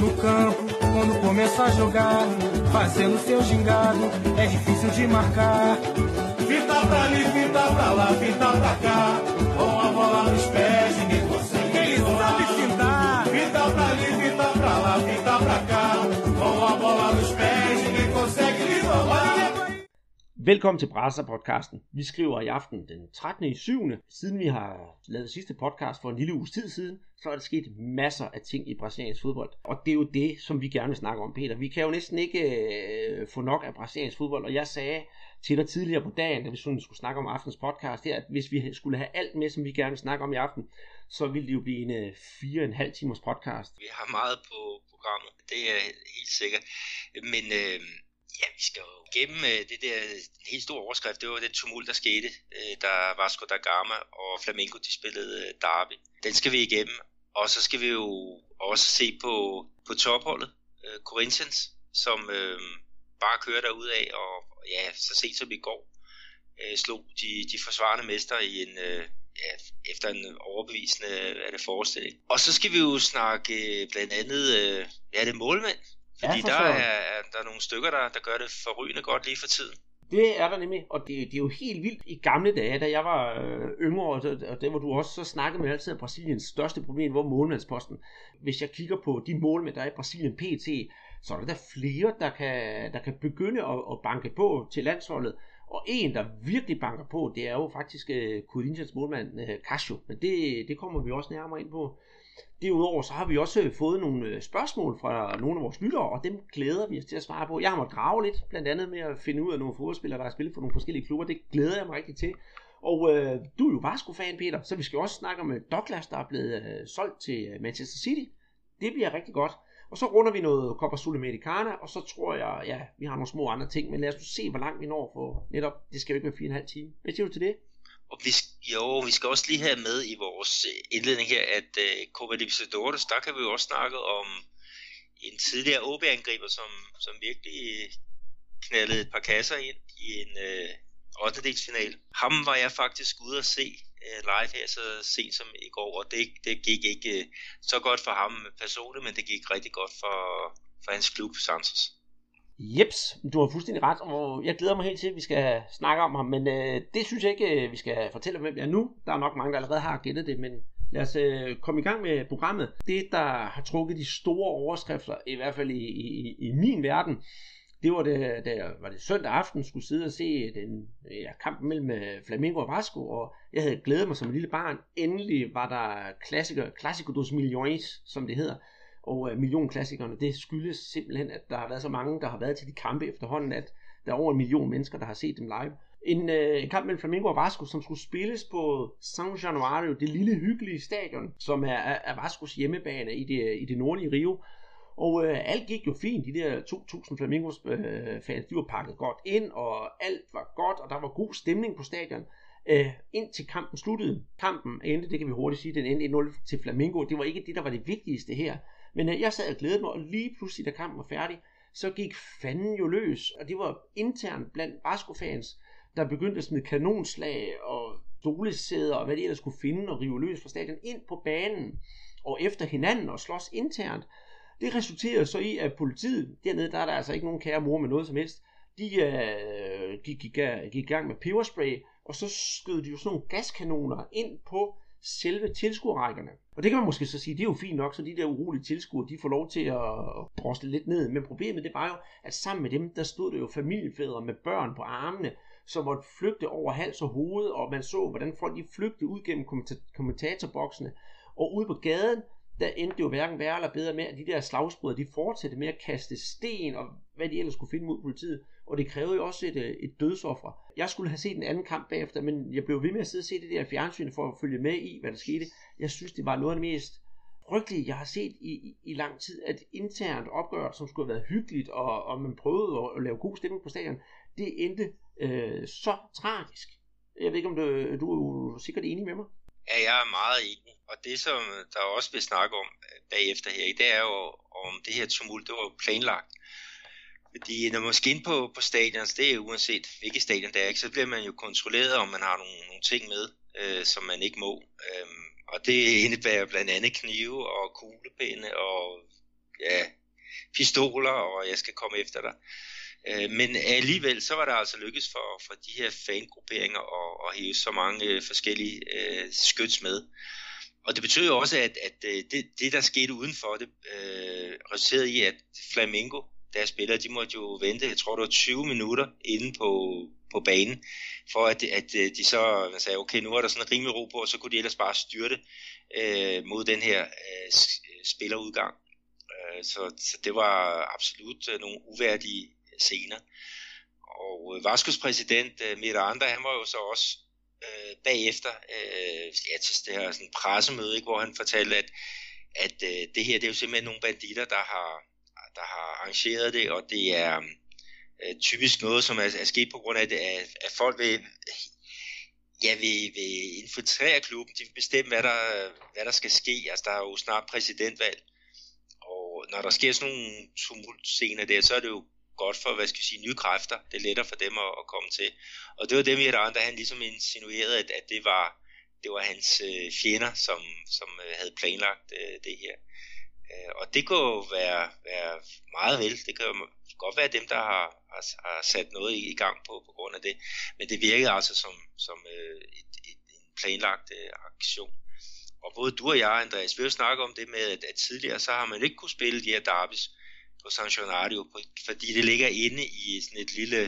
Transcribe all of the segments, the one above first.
No campo, quando começa a jogar, fazendo seu gingado, é difícil de marcar. Fita pra ali, fita pra lá, fita pra cá, com a bola nos pés, Velkommen til Brasser-podcasten. Vi skriver i aften den 13. i 7. Siden vi har lavet sidste podcast for en lille uges tid siden, så er der sket masser af ting i brasiliansk fodbold. Og det er jo det, som vi gerne vil snakke om, Peter. Vi kan jo næsten ikke øh, få nok af brasiliansk fodbold, og jeg sagde til dig tidligere på dagen, da vi sådan skulle snakke om aftens podcast her, at hvis vi skulle have alt med, som vi gerne vil snakke om i aften, så ville det jo blive en øh, fire og en halv timers podcast. Vi har meget på programmet, det er helt sikkert. Men øh, ja, vi skal jo gennem øh, det der den helt store overskrift, det var den tumult, der skete, øh, da Vasco da Gama og Flamengo de spillede øh, derby. Den skal vi igennem, og så skal vi jo også se på, på topholdet, øh, Corinthians, som øh, bare kører derud af, og ja, så sent som i går, øh, slog de, de forsvarende mester i en, øh, ja, efter en overbevisende er det forestilling. Og så skal vi jo snakke øh, blandt andet, øh, ja, det er målmænd, fordi Ja, der, er, er, der er nogle stykker, der, der gør det forrygende godt lige for tiden. Det er der nemlig, og det, det er jo helt vildt i gamle dage, da jeg var øh, yngre, og, og det var du også, så snakkede man altid om Brasiliens største problem, var målmandsposten. Hvis jeg kigger på de målmænd, der er i Brasilien PT, så er der, der flere, der kan, der kan begynde at, at banke på til landsholdet. Og en, der virkelig banker på, det er jo faktisk øh, Corinthians målmand øh, Casio, men det, det kommer vi også nærmere ind på. Derudover så har vi også øh, fået nogle øh, spørgsmål fra nogle af vores lyttere, og dem glæder vi os til at svare på. Jeg har måttet grave lidt, blandt andet med at finde ud af nogle fodboldspillere, der har spillet for nogle forskellige klubber. Det glæder jeg mig rigtig til. Og øh, du er jo Vasco-fan, Peter, så vi skal også snakke om øh, Douglas, der er blevet øh, solgt til Manchester City. Det bliver rigtig godt. Og så runder vi noget Copa Sudamericana, og så tror jeg, ja, vi har nogle små andre ting, men lad os nu se, hvor langt vi når for netop, det skal jo ikke være fire og en halv time. Hvad siger du til det? Og vi, jo, vi skal også lige have med i vores øh, indledning her, at uh, Copa Libertadores, der kan vi jo også snakke om en tidligere OB-angriber, som, som virkelig øh, knaldede et par kasser ind i en øh, 8. final. Ham var jeg faktisk ude at se øh, live her så sent som i går, og det, det gik ikke øh, så godt for ham personligt, men det gik rigtig godt for, for hans klub, Santos. Jeps, du har fuldstændig ret, og jeg glæder mig helt til, at vi skal snakke om ham, men øh, det synes jeg ikke, øh, vi skal fortælle, hvem det er nu. Der er nok mange, der allerede har gættet det, men lad os øh, komme i gang med programmet. Det, der har trukket de store overskrifter, i hvert fald i, i, i min verden, det var det, der var det søndag aften, skulle sidde og se den ja, kamp mellem øh, Flamengo og Vasco, og jeg havde glædet mig som et lille barn. Endelig var der klassiker, Classico dos Milhões, som det hedder, og øh, millionklassikerne, det skyldes simpelthen, at der har været så mange, der har været til de kampe efterhånden, at der er over en million mennesker, der har set dem live. En, øh, en kamp mellem Flamengo og Vasco, som skulle spilles på San Januario, det lille hyggelige stadion, som er, er, Vascos hjemmebane i det, i det nordlige Rio. Og øh, alt gik jo fint. De der 2.000 Flamingos øh, fans, de var pakket godt ind, og alt var godt, og der var god stemning på stadion. Øh, indtil kampen sluttede. Kampen endte, det kan vi hurtigt sige, den endte 1-0 til Flamingo. Det var ikke det, der var det vigtigste her. Men øh, jeg sad og glædede mig, og lige pludselig, da kampen var færdig, så gik fanden jo løs. Og det var internt blandt Vasco-fans, der begyndte at smide kanonslag og stolesæder og hvad de ellers kunne finde og rive løs fra stadion ind på banen og efter hinanden og slås internt. Det resulterede så i, at politiet, dernede der er der altså ikke nogen kære mor med noget som helst, de øh, gik, gik, gik i gang med peberspray, og så skød de jo sådan nogle gaskanoner ind på selve tilskuerrækkerne. Og det kan man måske så sige, det er jo fint nok, så de der urolige tilskuere, de får lov til at drosle lidt ned. Men problemet det var jo, at sammen med dem, der stod der jo familiefædre med børn på armene, som måtte flygte over hals og hoved, og man så, hvordan folk de flygtede ud gennem kommentatorboksene. Og ude på gaden, der endte det jo hverken værre eller bedre med, at de der slagsbrødre, de fortsatte med at kaste sten og hvad de ellers skulle finde mod politiet. Og det krævede jo også et, øh, et dødsoffer. Jeg skulle have set en anden kamp bagefter, men jeg blev ved med at sidde og se det der fjernsyn for at følge med i, hvad der skete. Jeg synes, det var noget af det mest frygtelige, jeg har set i, i, i lang tid, at internt opgør, som skulle have været hyggeligt, og, og man prøvede at, at lave god stemning på stadion, det endte øh, så tragisk. Jeg ved ikke, om du, du er jo sikkert enig med mig. Ja, jeg er meget enig. Og det, som der også bliver snakket om øh, bagefter her, det er jo, om det her tumult, det var jo planlagt. Fordi når man skal ind på, på stadion, det er uanset hvilket stadion det er, ikke, så bliver man jo kontrolleret, om man har nogle, nogle ting med, øh, som man ikke må. Øhm, og det indebærer blandt andet knive og kuglepinde og ja, pistoler, og jeg skal komme efter dig. Øh, men alligevel så var det altså lykkedes for, for de her fangrupperinger at, at hæve så mange øh, forskellige øh, skyts med. Og det betød jo også, at, at øh, det, det, der skete udenfor, det øh, resulterede i, at Flamengo, deres spillere, de måtte jo vente, jeg tror det var 20 minutter inde på, på banen, for at, at øh, de så man sagde, okay, nu er der sådan en rimelig ro på, og så kunne de ellers bare styrte øh, mod den her øh, spillerudgang. Øh, så, så det var absolut øh, nogle uværdige senere. Og øh, Vaskos præsident øh, Miranda, han var jo så også øh, bagefter øh, ja, til det her sådan pressemøde, ikke, hvor han fortalte, at, at øh, det her det er jo simpelthen nogle banditter, der har, der har arrangeret det, og det er øh, typisk noget, som er, er sket på grund af, det, at, at folk vil, ja, vil, vil infiltrere klubben, de vil bestemme, hvad der, hvad der skal ske. Altså, der er jo snart præsidentvalg, og når der sker sådan nogle tumultscener der, så er det jo godt for, hvad skal jeg sige, nye kræfter. Det er lettere for dem at, at komme til. Og det var dem der andre, han ligesom insinuerede, at, at det var det var hans øh, fjender, som, som øh, havde planlagt øh, det her. Øh, og det kunne jo være, være meget vel. Det kan jo godt være dem, der har, har, har sat noget i, i gang på, på grund af det. Men det virkede altså som, som øh, et, et, en planlagt øh, aktion. Og både du og jeg, Andreas, vi har snakket om det med, at, at tidligere så har man ikke kunne spille de her derbys på San Gennaro, fordi det ligger inde i sådan et lille,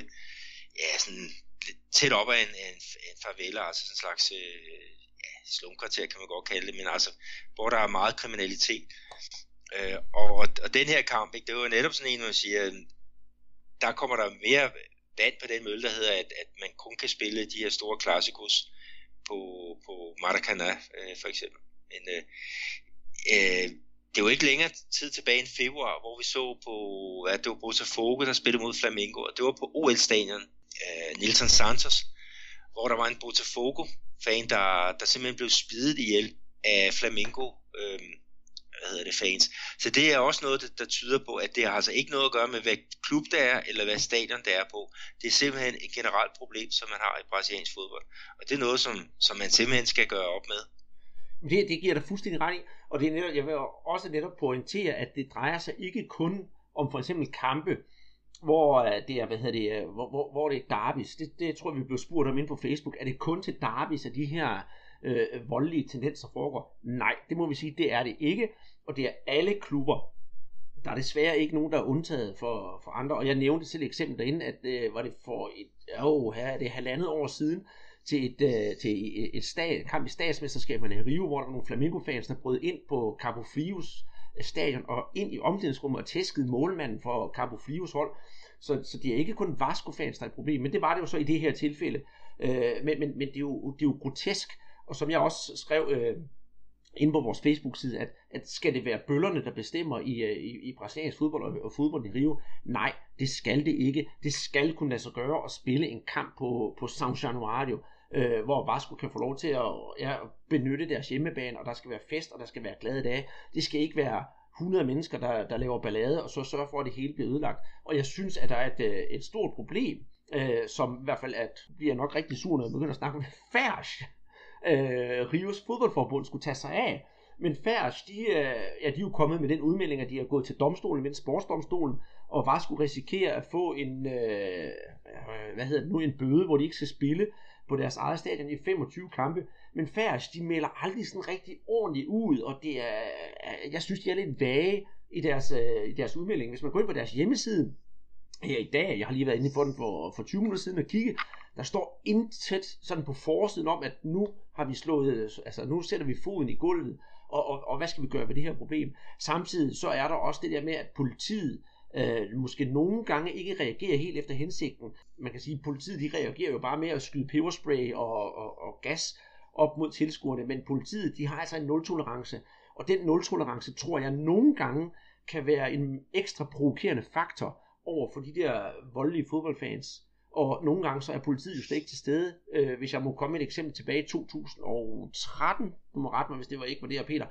ja, sådan lidt tæt op af en, en, en favela, altså sådan en slags øh, ja, slumkvarter, kan man godt kalde det, men altså, hvor der er meget kriminalitet. Øh, og, og, og den her kamp, ikke, det var netop sådan en, hvor man siger, øh, der kommer der mere vand på den mølle, der hedder, at, at man kun kan spille de her store klassikos på, på Maracana, øh, for eksempel. Men øh, øh, det var ikke længere tid tilbage end februar, hvor vi så på, at det var Botafogo, der spillede mod Flamengo, og det var på OL-stadion, øh, Nilton Santos, hvor der var en Botafogo-fan, der, der simpelthen blev spidet ihjel af Flamengo, øh, hvad hedder det, fans. Så det er også noget, der, der tyder på, at det har altså ikke noget at gøre med, hvad klub det er, eller hvad stadion det er på. Det er simpelthen et generelt problem, som man har i brasiliansk fodbold. Og det er noget, som, som man simpelthen skal gøre op med. Det, det giver dig fuldstændig ret i, og det er netop, jeg vil også netop pointere, at det drejer sig ikke kun om for eksempel kampe, hvor øh, det er, hvad hedder det, øh, hvor, hvor, hvor det er derbis. Det, det tror jeg, vi blev spurgt om inde på Facebook. Er det kun til derbis, at de her øh, voldelige tendenser foregår? Nej, det må vi sige, det er det ikke. Og det er alle klubber. Der er desværre ikke nogen, der er undtaget for, for andre. Og jeg nævnte selv et eksempel derinde, at øh, var det for et, åh, her er det halvandet år siden, til et, øh, til et stat, kamp i statsmesterskaberne i Rio, hvor der var nogle Flamengo-fans, der brød ind på Cabo Frios øh, stadion og ind i omklædningsrummet og tæskede målmanden for Cabo Frios hold. Så, så det er ikke kun Vasco-fans, der er et problem, men det var det jo så i det her tilfælde. Øh, men men, men det, er jo, det er jo grotesk, og som jeg også skrev øh, inde på vores Facebook-side, at, at skal det være bøllerne, der bestemmer i, øh, i, i brasiliansk fodbold og, og fodbold i Rio? Nej, det skal det ikke. Det skal kunne lade sig gøre at spille en kamp på, på São Januario, øh, hvor Vasco kan få lov til at ja, benytte deres hjemmebane, og der skal være fest, og der skal være glade dage. Det skal ikke være 100 mennesker, der, der laver ballade, og så sørger for, at det hele bliver ødelagt. Og jeg synes, at der er et, øh, et stort problem, øh, som i hvert fald at, bliver nok rigtig sur, når jeg begynder at snakke med Færsch, øh, Rios fodboldforbund skulle tage sig af. Men Færs, de, øh, ja, de er jo kommet med den udmelding, at de er gået til domstolen, men sportsdomstolen, og var skulle risikere at få en, øh, øh, hvad hedder det nu, en bøde, hvor de ikke skal spille på deres eget stadion i 25 kampe. Men Færs, de melder aldrig sådan rigtig ordentligt ud, og det er, jeg synes, de er lidt vage i deres, øh, i deres udmelding. Hvis man går ind på deres hjemmeside, her i dag, jeg har lige været inde på den for, for 20 minutter siden og kigge, der står intet sådan på forsiden om, at nu har vi slået, altså nu sætter vi foden i gulvet, og, og, og hvad skal vi gøre ved det her problem? Samtidig så er der også det der med, at politiet øh, måske nogle gange ikke reagerer helt efter hensigten. Man kan sige, at politiet de reagerer jo bare med at skyde peberspray og, og, og gas op mod tilskuerne, men politiet de har altså en nul-tolerance, og den nul-tolerance tror jeg nogle gange kan være en ekstra provokerende faktor over for de der voldelige fodboldfans. Og nogle gange så er politiet jo slet ikke til stede. Øh, hvis jeg må komme med et eksempel tilbage i 2013, du må rette mig, hvis det var ikke var det her, Peter,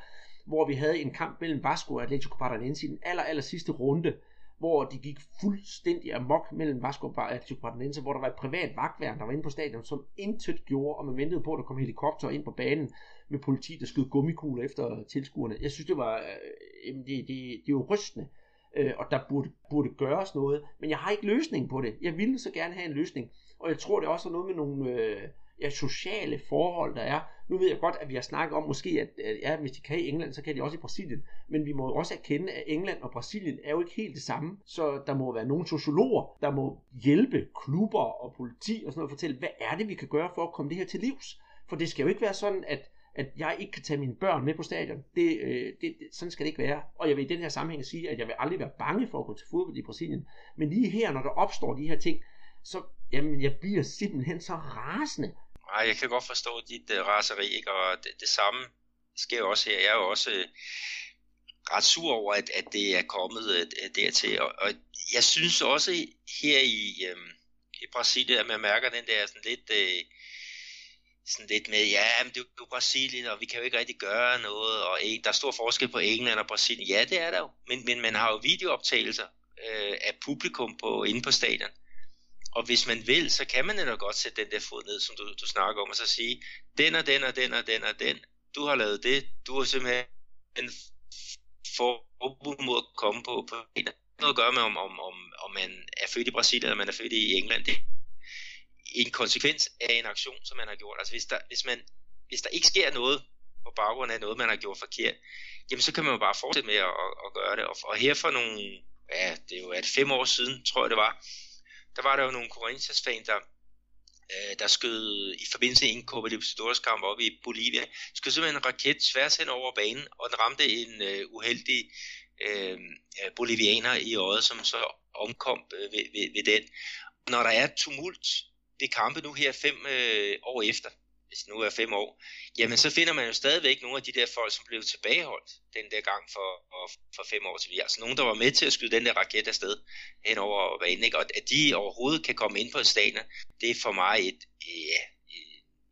hvor vi havde en kamp mellem Vasco og Atletico Paranaense i den aller, aller sidste runde, hvor de gik fuldstændig amok mellem Vasco og Atletico Paranaense, hvor der var et privat vagtværn, der var inde på stadion, som intet gjorde, og man ventede på, at der kom helikopter ind på banen med politi, der skød gummikugler efter tilskuerne. Jeg synes, det var øh, det, det, det er jo rystende, øh, og der burde, burde gøres noget, men jeg har ikke løsning på det. Jeg ville så gerne have en løsning, og jeg tror, det også er noget med nogle øh, ja, sociale forhold, der er. Nu ved jeg godt, at vi har snakket om måske, at, at ja, hvis de kan i England, så kan de også i Brasilien, men vi må jo også erkende, at England og Brasilien er jo ikke helt det samme, så der må være nogle sociologer, der må hjælpe klubber og politi og sådan noget, fortælle, hvad er det, vi kan gøre for at komme det her til livs? For det skal jo ikke være sådan, at at jeg ikke kan tage mine børn med på stadion. Det, øh, det, det, sådan skal det ikke være. Og jeg vil i den her sammenhæng sige, at jeg vil aldrig være bange for at gå til fodbold i Brasilien. Men lige her, når der opstår de her ting, så jamen, jeg bliver simpelthen så rasende. Ej, jeg kan godt forstå dit uh, raseri, ikke? og det, det samme sker jo også her. Jeg er jo også uh, ret sur over, at, at det er kommet uh, dertil. Og, og jeg synes også her i, uh, i Brasilien, at man mærker den der sådan lidt... Uh, sådan lidt med, ja, men det er jo Brasilien, og vi kan jo ikke rigtig gøre noget, og der er stor forskel på England og Brasilien. Ja, det er der jo, men, men man har jo videooptagelser øh, af publikum på, inde på stadion. Og hvis man vil, så kan man jo godt sætte den der fod ned, som du, du snakker om, og så sige, den og den og den og den og den, du har lavet det, du har simpelthen forbud mod at komme på, på noget at gøre med, om, om, om, om man er født i Brasilien, eller man er født i England. Det er en konsekvens af en aktion, som man har gjort. Altså hvis der, hvis man, hvis der ikke sker noget på baggrund af noget, man har gjort forkert, jamen så kan man jo bare fortsætte med at, at, at gøre det. Og, og her for nogle, ja, det er jo at fem år siden, tror jeg det var, der var der jo nogle Corinthians-fans, der, øh, der skød i forbindelse med en Copa Libertadores kamp op i Bolivia, skød simpelthen en raket tværs hen over banen, og den ramte en øh, uheldig øh, øh, bolivianer i øjet, som så omkom øh, ved, ved, ved den. Når der er tumult ved kampe nu her fem øh, år efter, hvis det nu er fem år, jamen så finder man jo stadigvæk nogle af de der folk, som blev tilbageholdt den der gang for, for fem år tilbage. Altså nogen, der var med til at skyde den der raket afsted hen over banen, ikke? og at de overhovedet kan komme ind på stadion, det er for mig et, ja,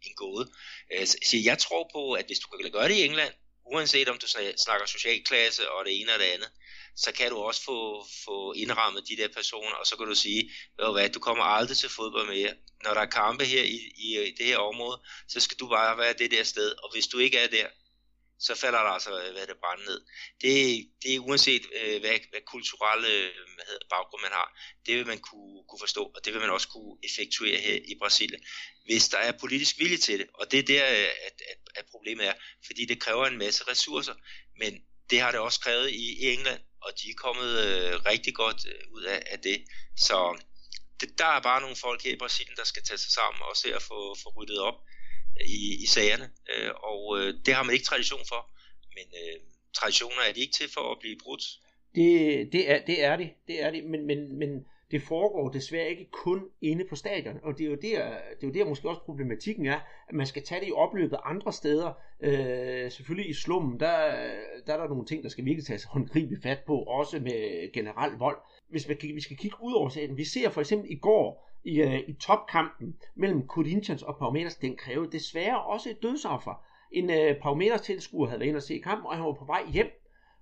en gåde. Øh, så jeg tror på, at hvis du kan gøre det i England, uanset om du snakker socialklasse og det ene og det andet, så kan du også få, få indrammet de der personer, og så kan du sige, ved hvad, du kommer aldrig til fodbold mere. Når der er kampe her i, i, i det her område, så skal du bare være det der sted, og hvis du ikke er der, så falder der altså hvad det brænder ned. Det, det er uanset øh, hvad, hvad kulturelle øh, hvad hedder, baggrund man har, det vil man kunne, kunne forstå, og det vil man også kunne effektuere her i Brasilien, hvis der er politisk vilje til det. Og det er der, at, at, at problemet er, fordi det kræver en masse ressourcer, men det har det også krævet i England, og de er kommet øh, rigtig godt øh, ud af, af det. Så det, der er bare nogle folk her i Brasilien, der skal tage sig sammen og se at få, få ryddet op øh, i, i sagerne. Øh, og øh, det har man ikke tradition for, men øh, traditioner er de ikke til for at blive brudt. Det, det, er, det er det, det er det, men, men, men det foregår desværre ikke kun inde på stadion, og det er jo der, det er jo der måske også problematikken er, at man skal tage det i opløbet andre steder. Øh, selvfølgelig i slummen, der, der er der nogle ting, der skal virkelig tages håndgribeligt fat på, også med generel vold. Hvis vi, vi skal kigge ud over stadion, vi ser for eksempel i går, i, øh, i topkampen mellem Corinthians og Palmeiras, den krævede desværre også et dødsoffer. En øh, Palmeiras tilskuer havde været inde og se kampen, og han var på vej hjem,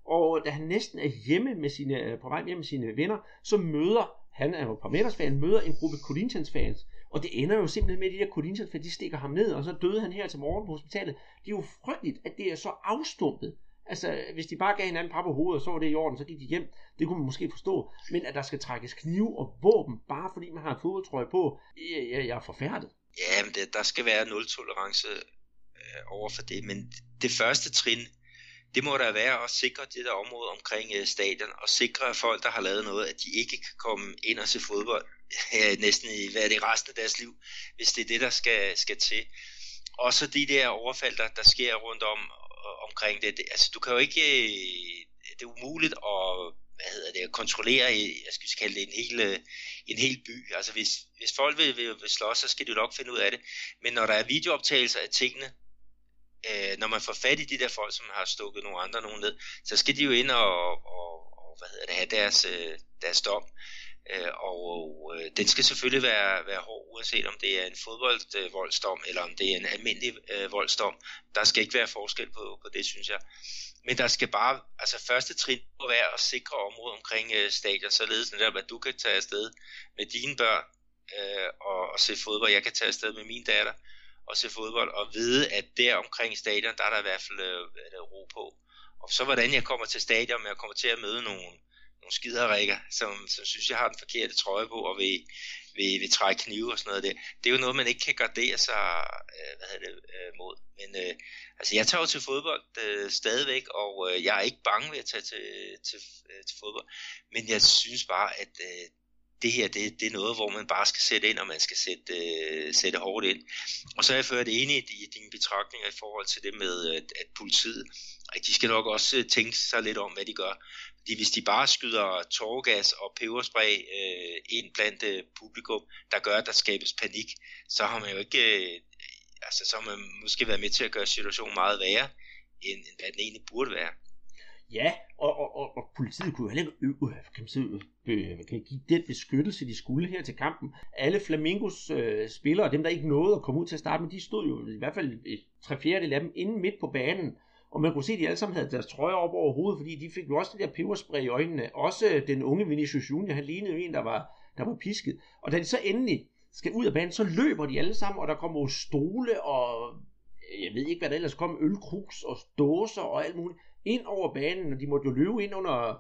og da han næsten er hjemme med sine, øh, på vej hjem med sine venner, så møder han er jo Palmeiras-fan, møder en gruppe Corinthians-fans, og det ender jo simpelthen med, at de der Corinthians, fans de stikker ham ned, og så døde han her til morgen på hospitalet. Det er jo frygteligt, at det er så afstumpet. Altså, hvis de bare gav hinanden par på hovedet, og så var det i orden, så gik de hjem. Det kunne man måske forstå. Men at der skal trækkes knive og våben, bare fordi man har en fodboldtrøje på, jeg, jeg, jeg er forfærdet. Ja, men det, der skal være nul tolerance øh, over for det. Men det første trin, det må der være at sikre det der område omkring øh, stadion, og sikre at folk, der har lavet noget, at de ikke kan komme ind og se fodbold øh, næsten i hvad er det, resten af deres liv, hvis det er det, der skal, skal til. Og så de der overfald, der, der sker rundt om omkring det. det. Altså, du kan jo ikke... Øh, det er umuligt at hvad hedder det, at kontrollere, jeg skal kalde det en hel, øh, en hel by. Altså hvis, hvis folk vil, vil, vil slås, så skal de nok finde ud af det. Men når der er videooptagelser af tingene, øh, når man får fat i de der folk, som har stukket nogle andre nogen ned, så skal de jo ind og, og, og hvad hedder det, have deres, øh, deres dom. Øh, og øh, den skal selvfølgelig være, være hård, uanset om det er en fodboldvoldsdom, øh, eller om det er en almindelig øh, voldsdom. Der skal ikke være forskel på, på det, synes jeg. Men der skal bare, altså første trin må være at sikre området omkring øh, stadion, således at du kan tage afsted med dine børn øh, og, og se fodbold. Jeg kan tage afsted med min datter og se fodbold, og vide, at der omkring stadion, der er der i hvert fald øh, ro på. Og så hvordan jeg kommer til stadion, jeg kommer til at møde nogle, nogle skiderikker, som, som synes, jeg har den forkerte trøje på, og vil, vil, vil trække knive og sådan noget der. Det er jo noget, man ikke kan gardere sig øh, hvad hedder det, øh, mod. Men øh, altså, jeg tager jo til fodbold øh, stadigvæk, og øh, jeg er ikke bange ved at tage til, til, øh, til fodbold. Men jeg synes bare, at øh, det her, det, det er noget, hvor man bare skal sætte ind, og man skal sætte, øh, sætte hårdt ind. Og så er jeg ført enig i dine betragtninger i forhold til det med, at, at politiet, at de skal nok også øh, tænke sig lidt om, hvad de gør. Fordi hvis de bare skyder tårgas og peberspray øh, ind blandt øh, publikum, der gør, at der skabes panik, så har man jo ikke, øh, altså så har man måske været med til at gøre situationen meget værre, end, end hvad den egentlig burde være. Ja, og, og, og, og politiet kunne jo heller ikke øve, kan man sige, øh, kan give den beskyttelse, de skulle her til kampen. Alle Flamingos øh, spillere, dem der ikke nåede at komme ud til at starte med, de stod jo i hvert fald tre fjerdedel af dem inde midt på banen. Og man kunne se, at de alle sammen havde deres trøjer op over hovedet, fordi de fik jo også det der peberspray i øjnene. Også den unge Vinicius Junior, han lignede jo en, der var, der var pisket. Og da de så endelig skal ud af banen, så løber de alle sammen, og der kommer jo stole og jeg ved ikke, hvad der ellers kom, ølkrus og dåser og alt muligt ind over banen, og de måtte jo løbe ind under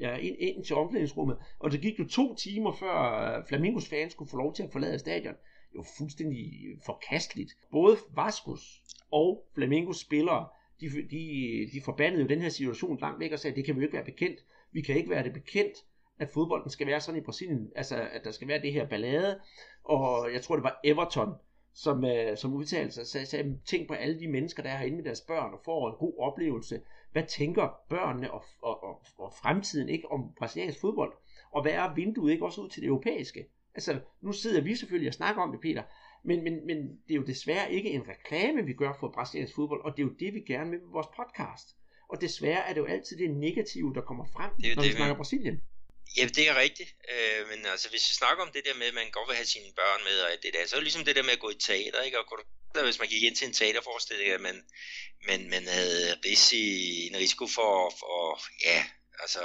ja, ind, ind til omklædningsrummet. Og det gik jo to timer før øh, Flamingos fans skulle få lov til at forlade stadion. Det var fuldstændig forkasteligt. Både Vaskus og Flamingos spillere, de, de, de forbandede jo den her situation langt væk og sagde, det kan vi jo ikke være bekendt. Vi kan ikke være det bekendt, at fodbolden skal være sådan i Brasilien, altså at der skal være det her ballade. Og jeg tror, det var Everton, som, øh, som udtalte sig, sagde, sagde, tænk på alle de mennesker, der er herinde med deres børn og får en god oplevelse. Hvad tænker børnene og, og, og, og fremtiden ikke om brasiliansk fodbold? Og hvad er vinduet ikke også ud til det europæiske? Altså, nu sidder vi selvfølgelig og snakker om det, Peter, men, men, men det er jo desværre ikke en reklame, vi gør for brasiliansk fodbold, og det er jo det, vi gerne vil med vores podcast. Og desværre er det jo altid det negative, der kommer frem, det når det, vi snakker. Brasilien. Ja, det er rigtigt. Øh, men altså, hvis vi snakker om det der med, at man godt vil have sine børn med, og det der, så er det ligesom det der med at gå i teater, ikke? Og kunne der, hvis man gik ind til en teaterforestilling, at man, man, man havde risi, en risiko for, for ja, altså,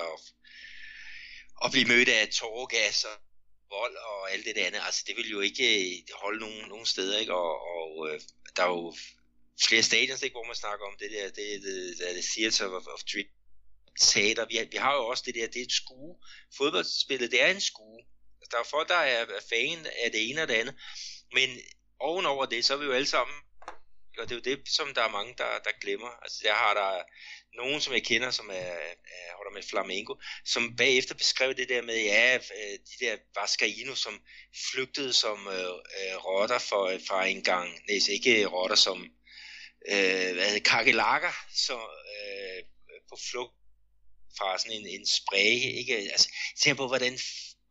at blive mødt af tåregas og vold og alt det andet. Altså, det vil jo ikke øh, holde nogen, nogen steder, ikke? Og, og øh, der er jo flere stadions, ikke, hvor man snakker om det der, det, det, det, det Theater of, of Dream teater. Vi har, vi har jo også det der, det er et skue. Fodboldspillet, det er en skue. Altså, der er folk, der er fan af det ene og det andet. Men ovenover det, så er vi jo alle sammen, og det er jo det, som der er mange, der, der glemmer. Altså, jeg har der nogen, som jeg kender, som er, er holder med Flamengo, som bagefter beskrev det der med, ja, øh, de der Vascaino, som flygtede som øh, øh, rotter for, fra en gang, nej, ikke rotter som øh, hvad hedder, kakelakker, så øh, på flugt fra sådan en, en spray, ikke? Altså, tænker på, hvordan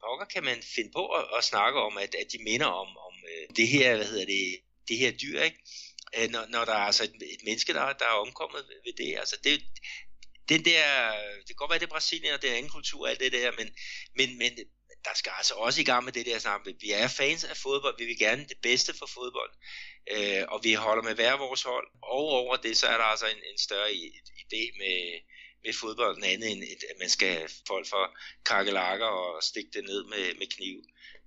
pokker kan man finde på at, at snakke om, at, at de minder om, om øh, det her, hvad hedder det, det her dyr, ikke? Øh, når, når der er altså et, et menneske, der, der er omkommet ved, ved det. Altså, det, den der, det kan godt være, det er Brasilien, og det er anden kultur og alt det der, men, men, men der skal altså også i gang med det der sammen. Vi er fans af fodbold, vi vil gerne det bedste for fodbold, øh, og vi holder med hver vores hold, og over det, så er der altså en, en større idé med, med fodbolden andet end, at man skal have folk for kakelakker og stikke det ned med, med kniv.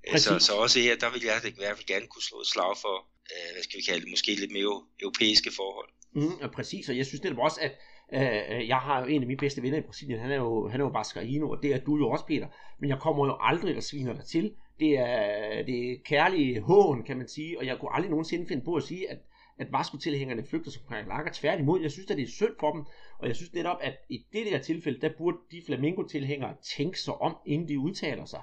Øh, så, så også her, der vil jeg i hvert fald gerne kunne slå et slag for, øh, hvad skal vi kalde det, måske lidt mere europæiske forhold. Mm, og præcis, og jeg synes netop også, at øh, jeg har jo en af mine bedste venner i Brasilien, han er jo, han er jo Vascaino, og det er du jo også, Peter. Men jeg kommer jo aldrig og sviner dig til. Det er, det er kærlige hån, kan man sige, og jeg kunne aldrig nogensinde finde på at sige, at at Vasco-tilhængerne flygter som kakelakker. Tværtimod, jeg synes at det er synd for dem, og jeg synes netop, at i det der tilfælde, der burde de Flamingo-tilhængere tænke sig om, inden de udtaler sig.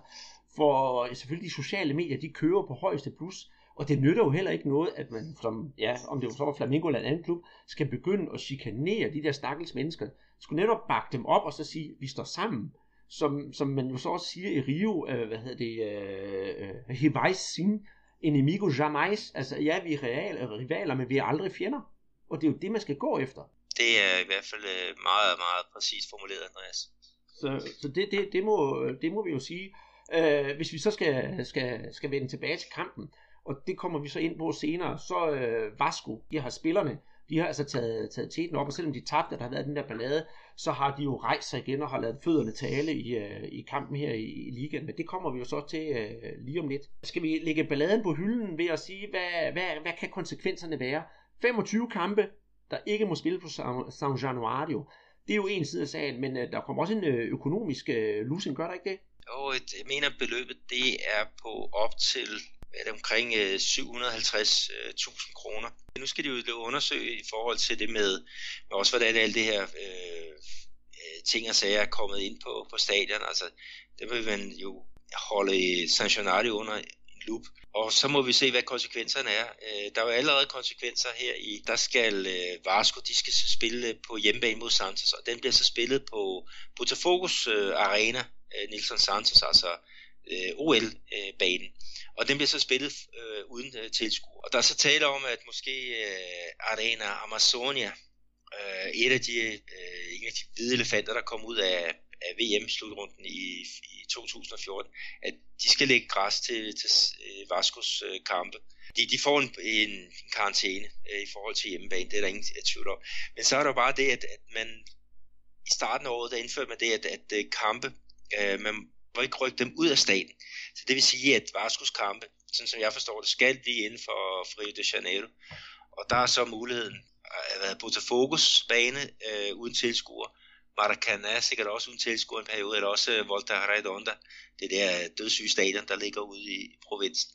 For selvfølgelig de sociale medier, de kører på højeste plus, og det nytter jo heller ikke noget, at man, som, ja, om det så var Flamingo eller en anden klub, skal begynde at chikanere de der stakkels mennesker. Skulle netop bakke dem op og så sige, vi står sammen. Som, som man jo så også siger i Rio, øh, hvad hedder det, øh, øh, Hivai enemigo jamais. Altså, ja, vi er real, rivaler, men vi er aldrig fjender. Og det er jo det, man skal gå efter. Det er i hvert fald øh, meget, meget præcist formuleret, Andreas. Så, så det, det, det, må, det må vi jo sige. Øh, hvis vi så skal, skal, skal vende tilbage til kampen, og det kommer vi så ind på senere, så øh, Vasco, de har spillerne, de har altså taget, taget teten op, og selvom de tabte, der har været den der ballade, så har de jo rejst sig igen og har lavet fødderne tale i, øh, i kampen her i, i ligaen. Men det kommer vi jo så til uh, lige om lidt. Skal vi lægge balladen på hylden ved at sige, hvad, hvad, hvad kan konsekvenserne være? 25 kampe, der ikke må spille på San, Januario. Det er jo en side af sagen, men øh, der kommer også en øh, økonomisk øh, losing, gør der ikke det? Jo, jeg mener beløbet det er på op til er det omkring øh, 750.000 øh, kroner. Nu skal de jo undersøge i forhold til det med, med også hvordan alle det her øh, øh, ting og sager er kommet ind på, på stadion. Altså, det vil man jo holde Saint under loop. Og så må vi se, hvad konsekvenserne er. Øh, der er jo allerede konsekvenser her i, der skal øh, Vasco, de skal spille på hjemmebane mod Santos, og den bliver så spillet på Botafogos øh, Arena, Nilsson Santos, altså Øh, OL-banen. Øh, og den bliver så spillet øh, uden tilskuer. Og der er så tale om, at måske Arena Amazonia, et af de, en af de hvide elefanter, der kom ud af, af VM-slutrunden i, i 2014, at de skal lægge græs til, til øh, Vascos øh, kampe. De, de får en, en, en karantæne øh, i forhold til hjemmebane, det er der ingen tvivl om. Men så er der bare det, at, at man i starten af året, der indførte man det, at, at, at kampe, øh, man må ikke rykke dem ud af staten. Så det vil sige, at Vascos kampe, sådan som jeg forstår det, skal blive inden for, Rio de Janeiro. Og der er så muligheden øh, at være Botafogus bane øh, uden tilskuer, Maracanã er sikkert også uden tilskuer en periode, eller også øh, Volta Redonda, det der øh, dødssyge stadion, der ligger ude i provinsen.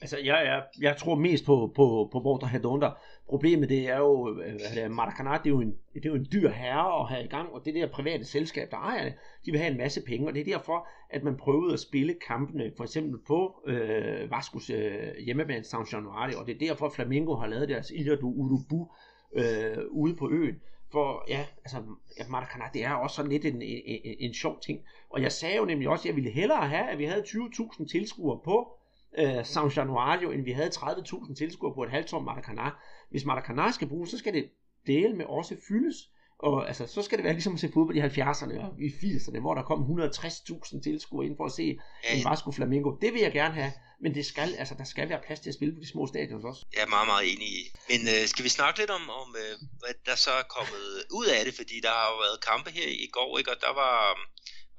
Altså, jeg, er, jeg tror mest på, på, på Volta Redonda. Problemet det er jo, at øh, Maracanã, det er jo, en, det er jo en dyr herre at have i gang, og det der private selskab, der ejer det, de vil have en masse penge, og det er derfor, at man prøvede at spille kampene, for eksempel på øh, Vascos øh, hjemmebane San Januari, og det er derfor, Flamengo har lavet deres Ilha do Urubu øh, ude på øen. For ja, altså, ja, Maracanã, det er også sådan lidt en, en, en, en sjov ting. Og jeg sagde jo nemlig også, at jeg ville hellere have, at vi havde 20.000 tilskuere på øh, San Januario, end vi havde 30.000 tilskuere på et halvtom Maracanã. Hvis Maracanã skal bruges, så skal det dele med også fyldes. Og altså, så skal det være ligesom at se fodbold i 70'erne og i 80'erne, hvor der kom 160.000 tilskuere ind for at se en Vasco Flamingo. Det vil jeg gerne have, men det skal, altså, der skal være plads til at spille på de små stadions også. Jeg er meget, meget enig i. Men øh, skal vi snakke lidt om, om øh, hvad der så er kommet ud af det? Fordi der har jo været kampe her i går, ikke? og der var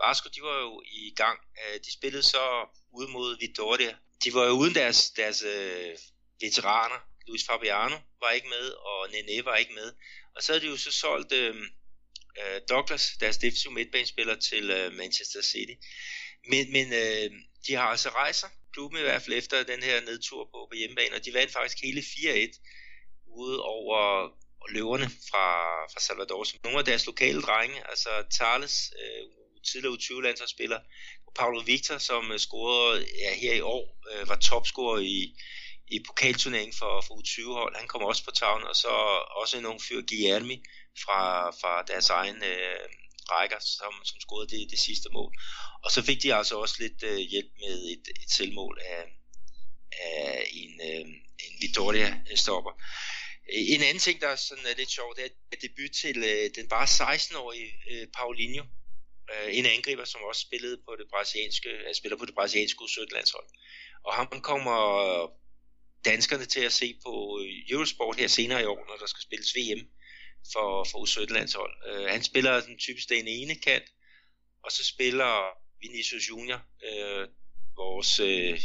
Vasco, de var jo i gang. Øh, de spillede så ud mod Vitoria. De var jo uden deres, deres øh, veteraner. Luis Fabiano var ikke med, og Nene var ikke med. Og så havde de jo så solgt øh, øh, Douglas, deres defensive midtbanespiller, til øh, Manchester City. Men, men øh, de har altså rejser, klubben i hvert fald efter den her nedtur på, på hjemmebane, og de vandt faktisk hele 4-1 ude over løverne fra, fra Salvador. Så nogle af deres lokale drenge, altså Thales, øh, tidligere U20-landsholdsspiller, og Paulo Victor, som øh, scorede ja, her i år, øh, var topscorer i, i pokalturneringen for, for U20-hold. Han kommer også på tavlen, og så også en ung fyr, Guillermi, fra, fra deres egen øh, rækker, som, som scorede det, det sidste mål. Og så fik de altså også lidt øh, hjælp med et, et selvmål af, af en, øh, en Vittoria-stopper. En anden ting, der sådan er lidt sjovt, det er debut til øh, den bare 16-årige øh, Paulinho, øh, en angriber, som også spillede på det brasilianske, øh, spiller på det brasilianske U17-landshold. Og ham kommer danskerne til at se på øh, Eurosport her senere i år, når der skal spilles VM for, for U17-landshold. Øh, han spiller den typisk den ene kant, og så spiller Vinicius Junior, øh, vores øh,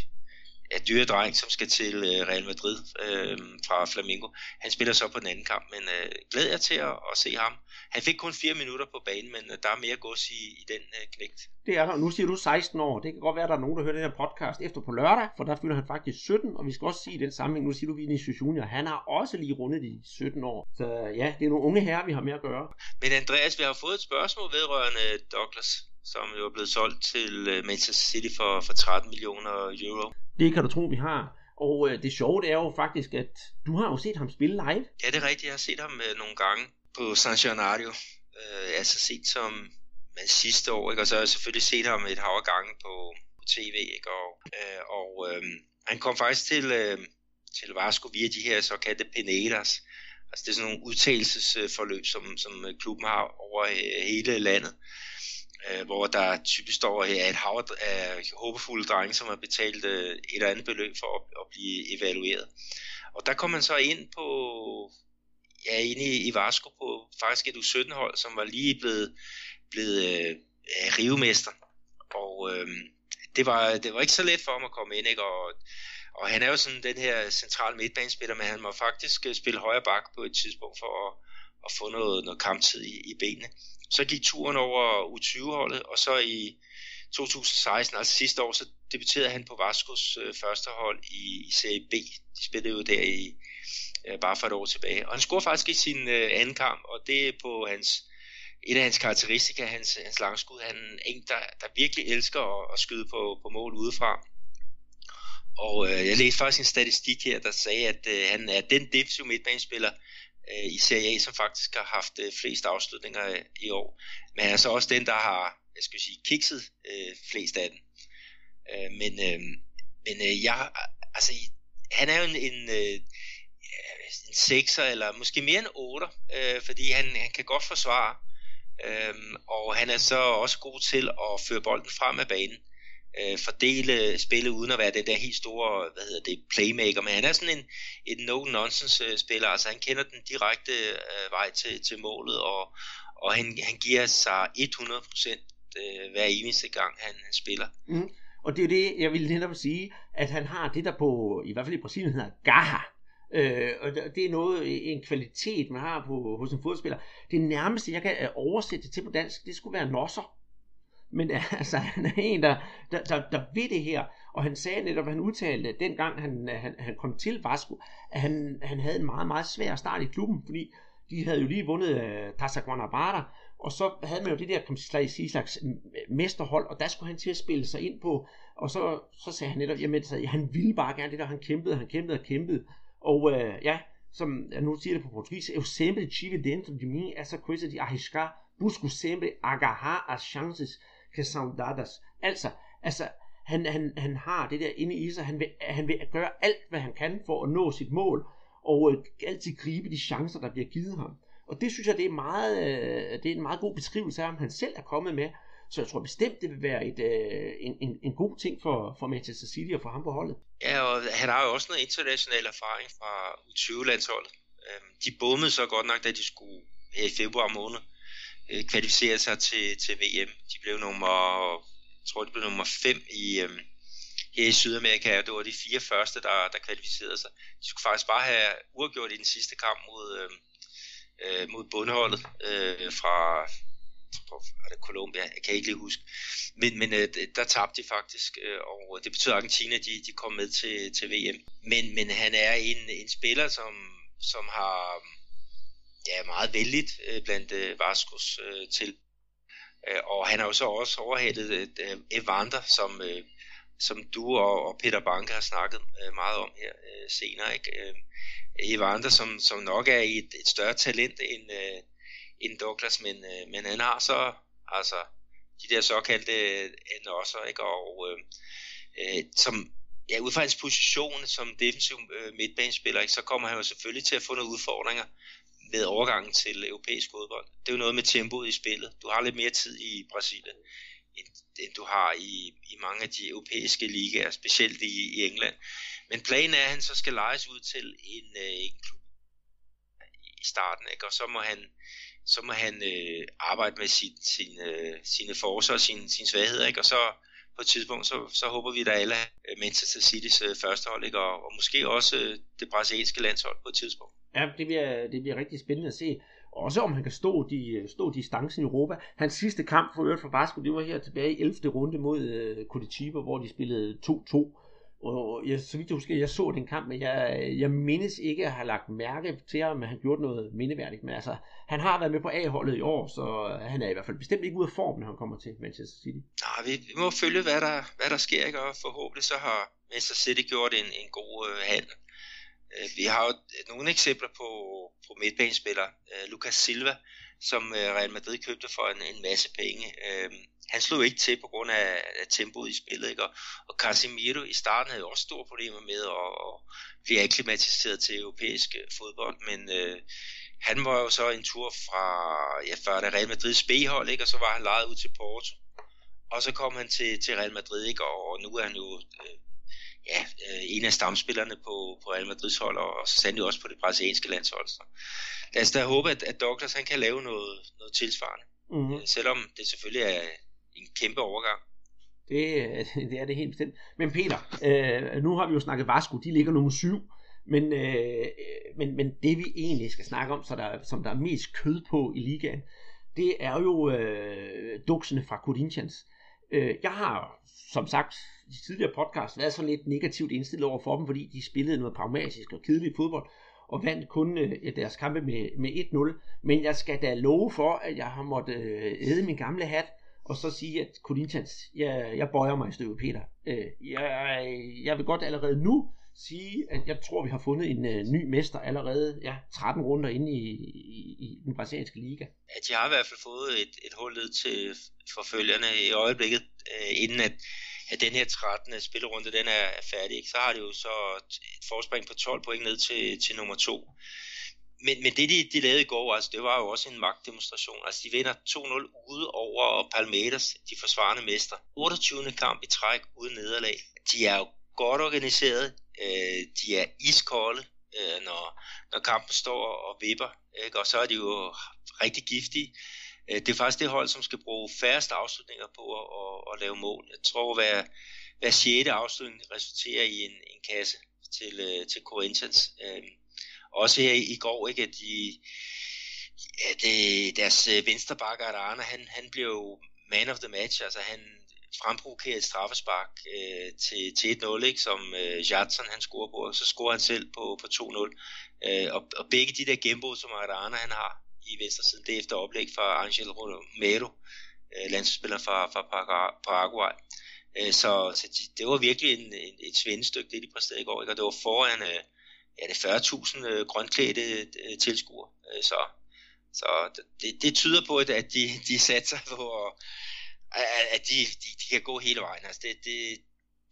ja, dyre dreng, som skal til uh, Real Madrid uh, fra Flamengo. Han spiller så på den anden kamp, men uh, glæder jeg til at, at se ham. Han fik kun fire minutter på banen, men uh, der er mere gods i, i den uh, knægt. Det er der. Nu siger du 16 år. Det kan godt være, at der er nogen, der hører den her podcast efter på lørdag, for der fylder han faktisk 17, og vi skal også sige i den sammenhæng, nu siger du Vinicius Junior, han har også lige rundet de 17 år. Så ja, det er nogle unge herrer, vi har med at gøre. Men Andreas, vi har fået et spørgsmål vedrørende Douglas, som jo er blevet solgt til øh, Manchester City for, for 13 millioner euro. Det kan du tro, vi har. Og øh, det sjove det er jo faktisk, at du har jo set ham spille live. Ja, det er rigtigt. Jeg har set ham øh, nogle gange på San Gennaro. Øh, altså set som men sidste år, ikke? og så har jeg selvfølgelig set ham et hav gange på, på tv, ikke? og, øh, og øh, han kom faktisk til, øh, til Vasco via de her såkaldte penedas, altså det er sådan nogle udtalelsesforløb, som, som klubben har over øh, hele landet, øh, hvor der typisk står her et hav af håbefulde drenge, som har betalt øh, et eller andet beløb for at, at blive evalueret. Og der kom man så ind på, ja, inde i, i Varsko på faktisk et U17-hold, som var lige blevet blevet øh, rivemester. Og øh, det, var, det var ikke så let for ham at komme ind, ikke? Og, og han er jo sådan den her central midtbanespiller, men han må faktisk øh, spille højre bak på et tidspunkt for at, og få noget, noget kamptid i, i benene. Så gik turen over U20-holdet, og så i 2016, altså sidste år, så debuterede han på Vascos øh, første hold i, i Serie B. De spillede jo der i øh, bare for et år tilbage. Og han scorede faktisk i sin øh, anden kamp, og det er på hans et af hans karakteristika, hans, hans langskud. Han er en, der, der virkelig elsker at, at skyde på, på mål udefra. Og øh, jeg læste faktisk en statistik her, der sagde, at øh, han er den defensive midtbanespiller øh, i Serie A, som faktisk har haft øh, flest afslutninger øh, i år. Men altså er så også den, der har, jeg skal sige, kikset øh, flest af den. Øh, men øh, men øh, jeg, altså, han er jo en, en, øh, en sekser, eller måske mere en otter, øh, fordi han, han kan godt forsvare. øh, og han er så også god til at føre bolden frem af banen øh, fordele spillet uden at være det der helt store, hvad hedder det, playmaker, men han er sådan en, en no-nonsense øh, spiller, altså han kender den direkte øh, vej til, til målet, og, og han, han giver sig 100% øh, hver eneste gang han, spiller. Mm. Og det er det, jeg ville netop sige, at han har det der på, i hvert fald i Brasilien hedder gaha, Øh, og det er noget, en kvalitet, man har på, hos en fodspiller. Det nærmeste, jeg kan øh, oversætte til på dansk, det skulle være nosser. Men altså, han er en, der, der, der, der ved det her. Og han sagde netop, han udtalte, dengang han, øh, han, han kom til Vasco, at han, han havde en meget, meget svær start i klubben, fordi de havde jo lige vundet øh, uh, Tassa Guanabara, og så havde man jo det der, kan man sige, slags mesterhold, og der skulle han til at spille sig ind på, og så, så sagde han netop, jamen, så, han ville bare gerne det der, han kæmpede, han kæmpede og kæmpede, og uh, ja, som jeg nu siger det på portugis, eu sempre tive dentro de mim essa coisa de arriscar, busco sempre agarrar as chances que dadas. Altså, altså han, han, han har det der inde i sig. Han vil, han vil gøre alt, hvad han kan for at nå sit mål, og øh, altid gribe de chancer, der bliver givet ham. Og det synes jeg, det er, meget, øh, det er en meget god beskrivelse af, ham han selv er kommet med. Så jeg tror bestemt, det vil være et, øh, en, en, en god ting for, for Manchester City og for ham på holdet. Ja, og han har jo også noget international erfaring fra U20-landsholdet. Øhm, de bommede så godt nok, da de skulle her i februar måned øh, kvalificere sig til, til VM. De blev nummer, jeg tror, de blev nummer 5 i, øh, her i Sydamerika, og det var de fire første, der, der kvalificerede sig. De skulle faktisk bare have uafgjort i den sidste kamp mod, øh, øh mod bundholdet øh, fra er det Colombia, jeg kan ikke lige huske. Men, men øh, der tabte de faktisk, øh, og det betød, at Argentina de, de kom med til, til VM. Men, men han er en, en spiller, som, som har ja, meget vældigt øh, blandt øh, Vascos øh, til. Øh, og han har jo så også overhældet Evander, som, som du og, Peter Banke har snakket meget om her senere. Ikke? Evander, som, som nok er et, et større talent end, end Douglas, men, men han har så altså de der såkaldte også, ikke? Og øh, øh, som ja, ud fra hans position som defensiv øh, midtbanespiller, ikke, så kommer han jo selvfølgelig til at få nogle udfordringer ved overgangen til europæisk fodbold. Det er jo noget med tempoet i spillet. Du har lidt mere tid i Brasilien, end, end du har i, i mange af de europæiske ligaer, specielt i, i England. Men planen er, at han så skal lejes ud til en, øh, en klub i starten, ikke? og så må han, så må han øh, arbejde med sin, sin, øh, sine forser og sine, sine svagheder, ikke? og så på et tidspunkt, så, så håber vi da alle øh, Manchester City's øh, første hold, ikke? Og, og måske også øh, det brasilianske landshold på et tidspunkt. Ja, det bliver, det bliver rigtig spændende at se. Også om han kan stå, de, stå distancen i Europa. Hans sidste kamp for øvrigt for Vasco, det var her tilbage i 11. runde mod uh, Curitiba, hvor de spillede 2-2. Og jeg, så vidt jeg husker, jeg så den kamp, men jeg, jeg mindes ikke at have lagt mærke til ham, at han gjorde noget mindeværdigt. Men altså, han har været med på A-holdet i år, så han er i hvert fald bestemt ikke ude af form, når han kommer til Manchester City. Nej, vi, vi må følge, hvad der, hvad der sker, ikke? og forhåbentlig så har Manchester City gjort en, en god uh, handel. Øh, vi har jo øh, nogle eksempler på, på midtbanespillere. Øh, Lucas Silva, som Real Madrid købte for en, en masse penge. Han slog ikke til på grund af, af tempoet i spillet, ikke? Og, og Casemiro i starten havde også store problemer med at, at blive akklimatiseret til europæisk fodbold, men øh, han var jo så en tur fra, ja, før det Real Madrids B-hold, ikke? Og så var han lejet ud til Porto. Og så kom han til, til Real Madrid, ikke? Og, og nu er han jo øh, ja, øh, en af stamspillerne på, på Real Madrids hold, og, så sandelig også på det brasilianske landshold. Så lad os da håbe, at, at Douglas han kan lave noget, noget tilsvarende. Mm-hmm. Selvom det selvfølgelig er en kæmpe overgang. Det, det er det helt bestemt. Men Peter, øh, nu har vi jo snakket Vasco, de ligger nummer syv Men, øh, men, men det vi egentlig skal snakke om, så der, som der er mest kød på i ligaen, det er jo øh, duksene fra Corinthians. Øh, jeg har, som sagt, i tidligere podcast været sådan lidt negativt indstillet over for dem, fordi de spillede noget pragmatisk og kedeligt fodbold, og vandt kun øh, deres kampe med, med 1-0. Men jeg skal da love for, at jeg har måttet øh, æde min gamle hat, og så sige, at Corinthians, jeg, jeg bøjer mig i støvet, Peter. Øh, jeg, jeg vil godt allerede nu sige, at jeg tror, vi har fundet en øh, ny mester allerede ja, 13 runder inde i, i, i den brasilianske liga. Ja, de har i hvert fald fået et, et hul til forfølgerne i øjeblikket, øh, inden at, at den her 13. spillerunde den er, er færdig. Ikke? Så har de jo så et forspring på 12 point ned til, til nummer 2 men, men det, de, de lavede i går, altså, det var jo også en magtdemonstration. Altså, de vinder 2-0 ude over Palmeiras, de forsvarende mester. 28. kamp i træk uden nederlag. De er jo godt organiseret. Øh, de er iskolde, øh, når, når kampen står og vipper. Ikke? Og så er de jo rigtig giftige. Øh, det er faktisk det hold, som skal bruge færrest afslutninger på at, at, at lave mål. Jeg tror, at hver, hver sjette afslutning resulterer i en, en kasse til, øh, til Corinthians. Øh, også her i går, ikke, at de, ja, det, deres øh, venstre bakker, Arne, han, han blev man of the match, altså han fremprovokere et straffespark øh, til, til 1-0, ikke, som øh, Jadson han scorer på, og så scorer han selv på, på 2-0. Øh, og, og begge de der gennembrud, som Arana han har i venstre side, det er efter oplæg fra Angel Romero, øh, landsspiller fra, fra Paraguay. Øh, så, så de, det var virkelig en, en, et svendestykke, det de præsterede i går, ikke? og det var foran øh, ja, det 40.000 øh, grønklædte øh, tilskuere. Øh, så så det, det tyder på, at, at de, de satser på, at, at de, de, de kan gå hele vejen. Altså det, det,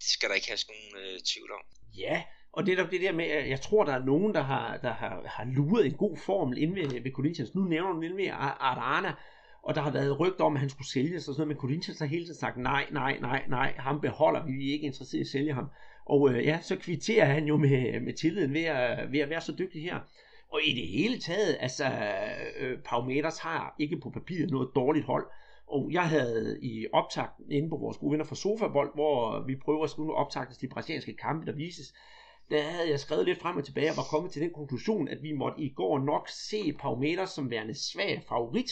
det skal der ikke have nogen øh, tvivl om. Ja, og det det der med, at jeg tror, der er nogen, der har, der har, har luret en god formel inde ved, ved Corinthians. Nu nævner du nemlig Arana, og der har været rygt om, at han skulle sælges og sådan noget, men Corinthians har hele tiden sagt, nej, nej, nej, nej, ham beholder vi, vi er ikke interesseret i at sælge ham. Og øh, ja, så kvitterer han jo med, med tilliden ved at, ved at være så dygtig her. Og i det hele taget, altså, øh, Paumeters har ikke på papiret noget dårligt hold. Og jeg havde i optakten inde på vores gode venner fra Sofabold, hvor vi prøver at skrive optagtes til de brasilianske kampe, der vises, der havde jeg skrevet lidt frem og tilbage og var kommet til den konklusion, at vi måtte i går nok se Palmeiras som værende svag favorit.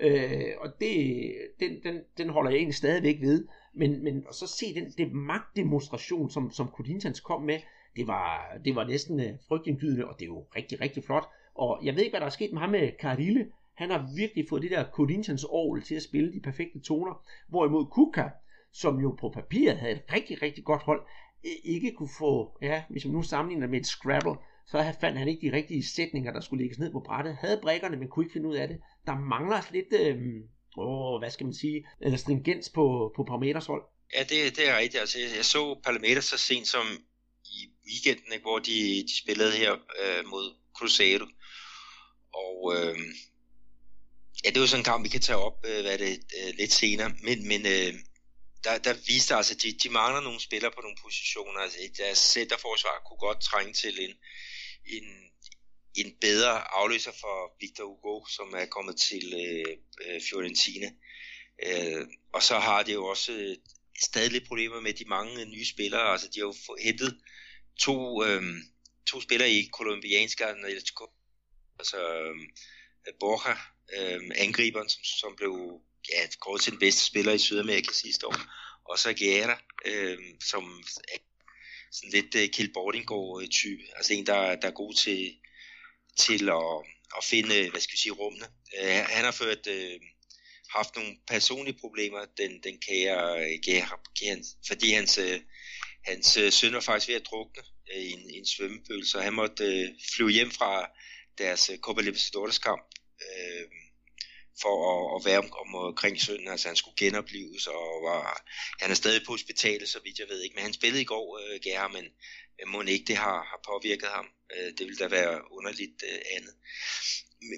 Øh, og det, den, den, den holder jeg egentlig stadigvæk ved. Men, men og så se den det magtdemonstration, som, som Corinthians kom med, det var, det var næsten øh, frygtindgydende, og det er jo rigtig, rigtig flot. Og jeg ved ikke, hvad der er sket med ham med Carille. Han har virkelig fået det der Corinthians orgel til at spille de perfekte toner. Hvorimod Kuka, som jo på papiret havde et rigtig, rigtig godt hold, ikke kunne få, ja, hvis man nu sammenligner med et Scrabble, så fandt han ikke de rigtige sætninger, der skulle lægges ned på brættet. Havde brækkerne, men kunne ikke finde ud af det. Der mangler lidt, øh, åh, hvad skal man sige, eller stringens på, på Palmeters hold. Ja, det, det er rigtigt. Altså, jeg, jeg så Palmeters så sent som i weekenden, ikke, hvor de, de spillede her øh, mod Cruzeiro. Og øh, ja, det var sådan en kamp, vi kan tage op øh, hvad det, øh, lidt senere. Men, men øh, der, der viste altså, at de, de mangler nogle spillere på nogle positioner. Altså, deres centerforsvar kunne godt trænge til en, en, en bedre afløser for Victor Hugo, som er kommet til øh, øh, Fiorentina. Øh, og så har det jo også øh, stadig lidt problemer med de mange øh, nye spillere. Altså, de har jo hentet to, øh, to spillere i kolumbiansk Altså, øh, Borja, øh, angriberen, som, som blev ja, kåret til den bedste spiller i Sydamerika sidste år. Og så Guerra, øh, som er sådan lidt øh, Kill Bordinggaard-type. Altså en, der, der er god til, til at, at finde, øh, hvad skal vi sige, rummene. Øh, han har ført Øh, haft nogle personlige problemer, den, den kære øh, Guerra, fordi hans, uh, hans søn var faktisk ved at drukne i en, en svømmepøl, så han måtte øh, flyve hjem fra deres Copa Libertadores kamp. øh, for at, at være om, omkring sønnen. Altså han skulle genopleves, og var, han er stadig på hospitalet, så vidt jeg ved ikke. Men han spillede i går, øh, Gær, men må ikke det har, har påvirket ham. Øh, det ville da være underligt øh, andet.